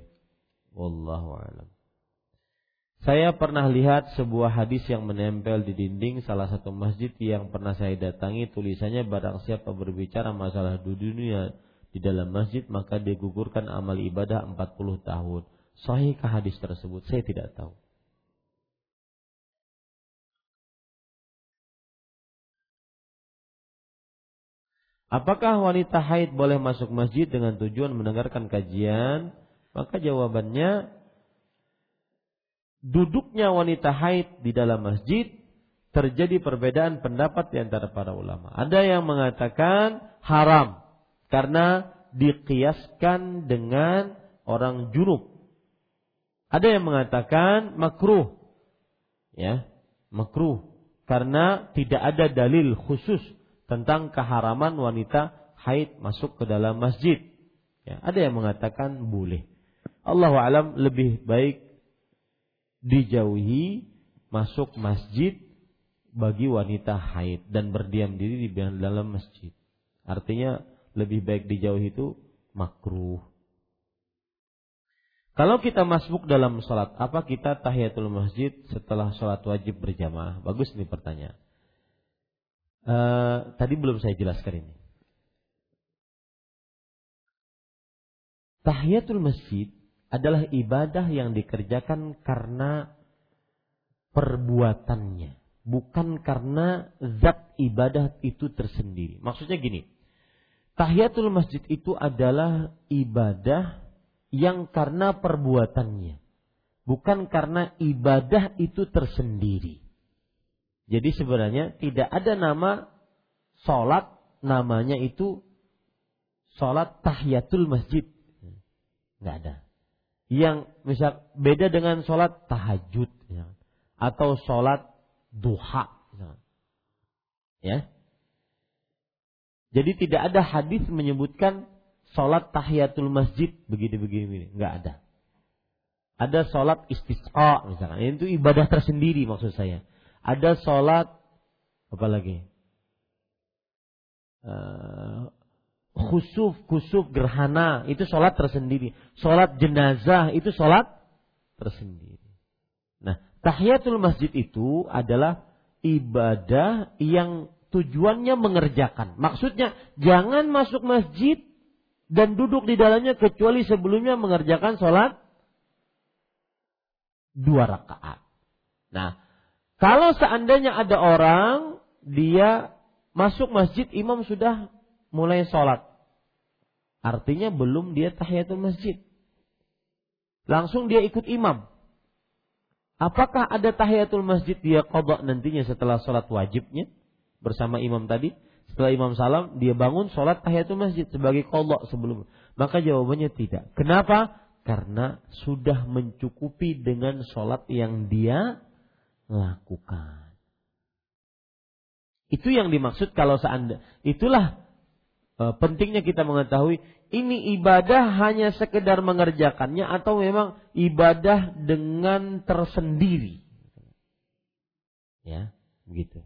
Wallahu a'lam. Saya pernah lihat sebuah hadis yang menempel di dinding salah satu masjid yang pernah saya datangi tulisannya barang siapa berbicara masalah dunia di dalam masjid maka digugurkan amal ibadah 40 tahun. Sahihkah hadis tersebut? Saya tidak tahu. Apakah wanita haid boleh masuk masjid dengan tujuan mendengarkan kajian? Maka jawabannya duduknya wanita haid di dalam masjid terjadi perbedaan pendapat di antara para ulama. Ada yang mengatakan haram karena dikiaskan dengan orang junub. Ada yang mengatakan makruh. Ya, makruh karena tidak ada dalil khusus tentang keharaman wanita haid masuk ke dalam masjid. Ya, ada yang mengatakan boleh. Allah alam lebih baik dijauhi masuk masjid bagi wanita haid dan berdiam diri di dalam masjid. Artinya lebih baik dijauhi itu makruh. Kalau kita masuk dalam sholat, apa kita tahiyatul masjid setelah sholat wajib berjamaah? Bagus nih pertanyaan. Uh, tadi belum saya jelaskan ini. Tahiyatul masjid adalah ibadah yang dikerjakan karena perbuatannya, bukan karena zat ibadah itu tersendiri. Maksudnya gini, tahiyatul masjid itu adalah ibadah yang karena perbuatannya, bukan karena ibadah itu tersendiri. Jadi sebenarnya tidak ada nama sholat namanya itu sholat tahiyatul masjid. Nggak ada. Yang misal beda dengan sholat tahajud ya. atau sholat duha. Ya. Jadi tidak ada hadis menyebutkan sholat tahiyatul masjid begini-begini. Nggak ada. Ada sholat istisqa misalkan. Itu ibadah tersendiri maksud saya ada sholat apa lagi? Uh, khusuf, khusuf, gerhana itu sholat tersendiri. Sholat jenazah itu sholat tersendiri. Nah, tahiyatul masjid itu adalah ibadah yang tujuannya mengerjakan. Maksudnya jangan masuk masjid dan duduk di dalamnya kecuali sebelumnya mengerjakan sholat dua rakaat. Nah, kalau seandainya ada orang dia masuk masjid imam sudah mulai sholat. Artinya belum dia tahiyatul masjid. Langsung dia ikut imam. Apakah ada tahiyatul masjid dia kodok nantinya setelah sholat wajibnya bersama imam tadi? Setelah imam salam dia bangun sholat tahiyatul masjid sebagai kodok sebelum. Maka jawabannya tidak. Kenapa? Karena sudah mencukupi dengan sholat yang dia lakukan. Itu yang dimaksud kalau seandainya itulah e, pentingnya kita mengetahui ini ibadah hanya sekedar mengerjakannya atau memang ibadah dengan tersendiri. Ya, begitu.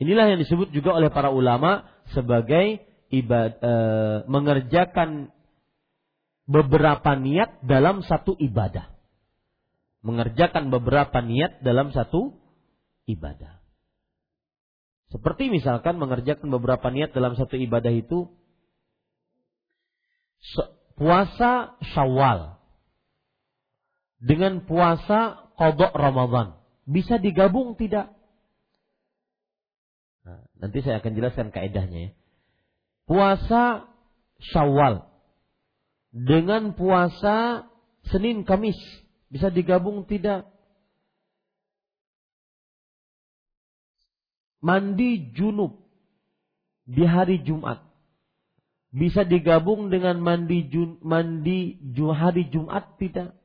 Inilah yang disebut juga oleh para ulama sebagai ibad, e, mengerjakan beberapa niat dalam satu ibadah. Mengerjakan beberapa niat dalam satu ibadah. Seperti misalkan mengerjakan beberapa niat dalam satu ibadah itu puasa Syawal dengan puasa kodok Ramadan bisa digabung tidak? Nah, nanti saya akan jelaskan kaedahnya ya. Puasa Syawal dengan puasa Senin Kamis bisa digabung tidak? Mandi junub di hari Jumat bisa digabung dengan mandi jun, mandi hari Jumat tidak?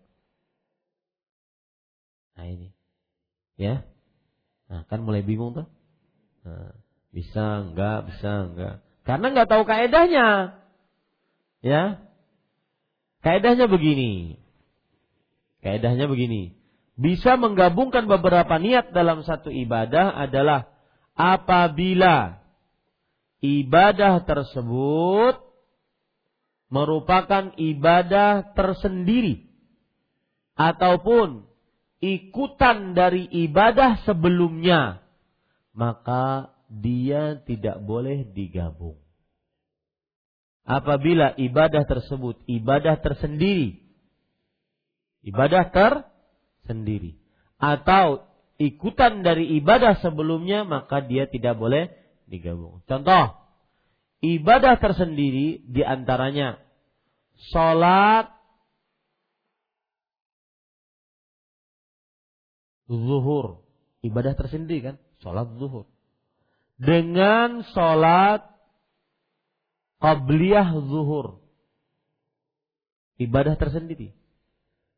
Nah ini, ya, nah kan mulai bingung tuh. Nah, bisa enggak, bisa enggak? Karena enggak tahu kaedahnya, ya. Kaedahnya begini. Kaedahnya begini. Bisa menggabungkan beberapa niat dalam satu ibadah adalah apabila ibadah tersebut merupakan ibadah tersendiri ataupun ikutan dari ibadah sebelumnya, maka dia tidak boleh digabung apabila ibadah tersebut ibadah tersendiri, ibadah tersendiri, atau ikutan dari ibadah sebelumnya, maka dia tidak boleh digabung. Contoh, ibadah tersendiri di antaranya sholat zuhur, ibadah tersendiri kan, sholat zuhur. Dengan sholat qabliyah zuhur. Ibadah tersendiri.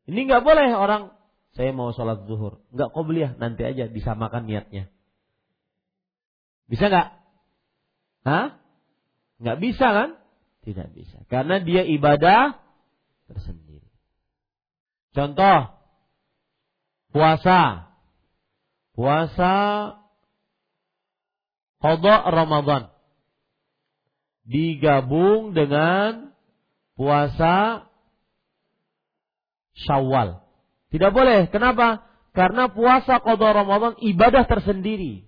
Ini nggak boleh orang saya mau sholat zuhur, nggak qabliyah, nanti aja disamakan niatnya. Bisa nggak? Hah? Nggak bisa kan? Tidak bisa. Karena dia ibadah tersendiri. Contoh, puasa. Puasa kodok Ramadan digabung dengan puasa Syawal. Tidak boleh. Kenapa? Karena puasa qada Ramadan ibadah tersendiri.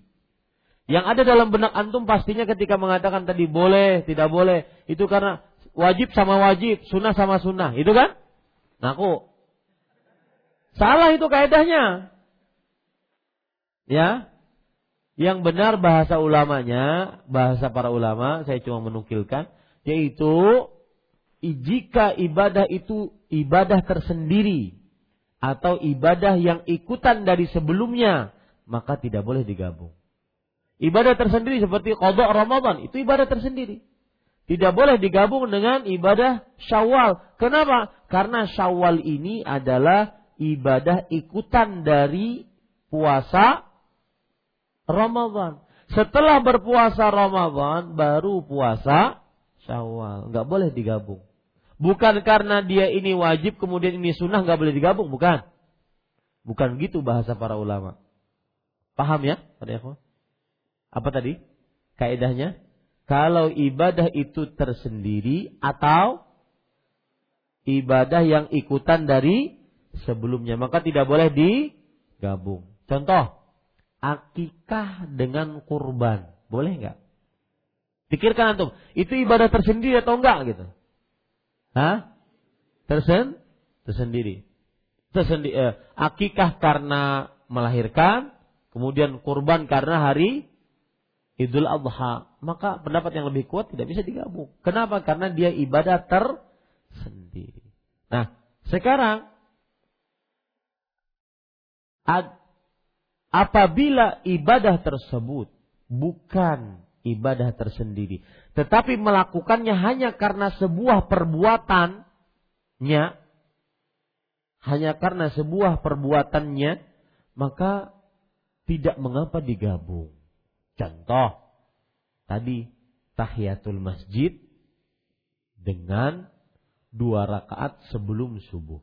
Yang ada dalam benak antum pastinya ketika mengatakan tadi boleh, tidak boleh, itu karena wajib sama wajib, sunnah sama sunnah, itu kan? Ngaku. Salah itu kaidahnya. Ya, yang benar bahasa ulamanya, bahasa para ulama, saya cuma menukilkan, yaitu jika ibadah itu ibadah tersendiri atau ibadah yang ikutan dari sebelumnya, maka tidak boleh digabung. Ibadah tersendiri seperti kodok Ramadan itu ibadah tersendiri. Tidak boleh digabung dengan ibadah Syawal. Kenapa? Karena Syawal ini adalah ibadah ikutan dari puasa Ramadan. Setelah berpuasa Ramadan baru puasa Syawal. Nggak boleh digabung. Bukan karena dia ini wajib kemudian ini sunnah nggak boleh digabung, bukan. Bukan gitu bahasa para ulama. Paham ya, Pak Apa tadi? Kaidahnya? Kalau ibadah itu tersendiri atau ibadah yang ikutan dari sebelumnya, maka tidak boleh digabung. Contoh, akikah dengan kurban. Boleh nggak? Pikirkan antum, itu ibadah tersendiri atau enggak gitu? Hah? Tersen? Tersendiri. Tersendiri. Eh, akikah karena melahirkan, kemudian kurban karena hari Idul Adha. Maka pendapat yang lebih kuat tidak bisa digabung. Kenapa? Karena dia ibadah tersendiri. Nah, sekarang apabila ibadah tersebut bukan ibadah tersendiri, tetapi melakukannya hanya karena sebuah perbuatannya, hanya karena sebuah perbuatannya, maka tidak mengapa digabung. Contoh, tadi tahiyatul masjid dengan dua rakaat sebelum subuh.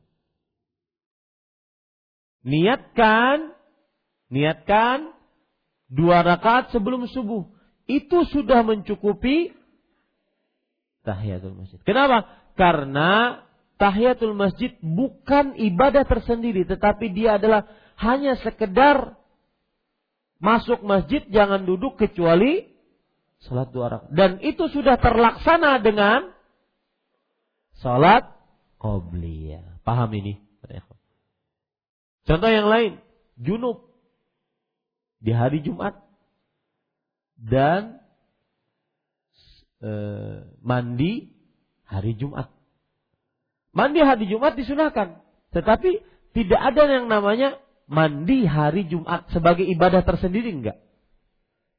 Niatkan, niatkan dua rakaat sebelum subuh. Itu sudah mencukupi tahiyatul masjid. Kenapa? Karena tahiyatul masjid bukan ibadah tersendiri, tetapi dia adalah hanya sekedar masuk masjid jangan duduk kecuali salat dua rakaat. Dan itu sudah terlaksana dengan salat qobliyah. Paham ini? Contoh yang lain, junub di hari Jumat dan e, mandi hari Jumat. Mandi hari Jumat disunahkan, tetapi tidak ada yang namanya mandi hari Jumat sebagai ibadah tersendiri enggak.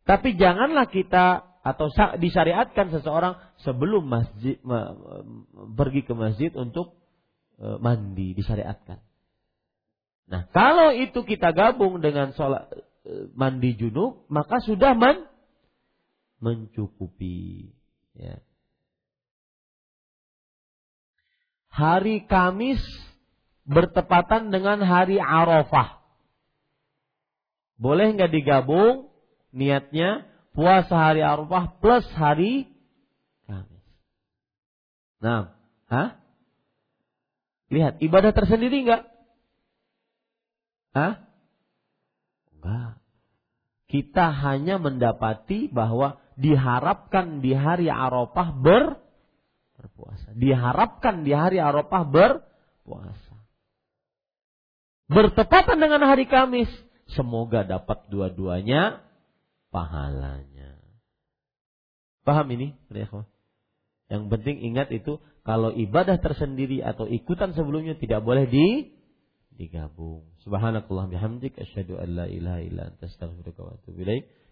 Tapi janganlah kita atau disyariatkan seseorang sebelum masjid pergi ke masjid untuk e, mandi disyariatkan. Nah, kalau itu kita gabung dengan sholat e, mandi junub, maka sudah men mencukupi. Ya. Hari Kamis bertepatan dengan hari Arafah. Boleh nggak digabung niatnya puasa hari Arafah plus hari Kamis? Nah, hah? Lihat ibadah tersendiri nggak? Hah? Enggak. Kita hanya mendapati bahwa diharapkan di hari Arafah ber berpuasa. Diharapkan di hari Arafah berpuasa. Bertepatan dengan hari Kamis, semoga dapat dua-duanya pahalanya. Paham ini? Yang penting ingat itu kalau ibadah tersendiri atau ikutan sebelumnya tidak boleh di digabung. Subhanakallah bihamdik asyhadu an la ilaha illa anta astaghfiruka wa atubu ilaik.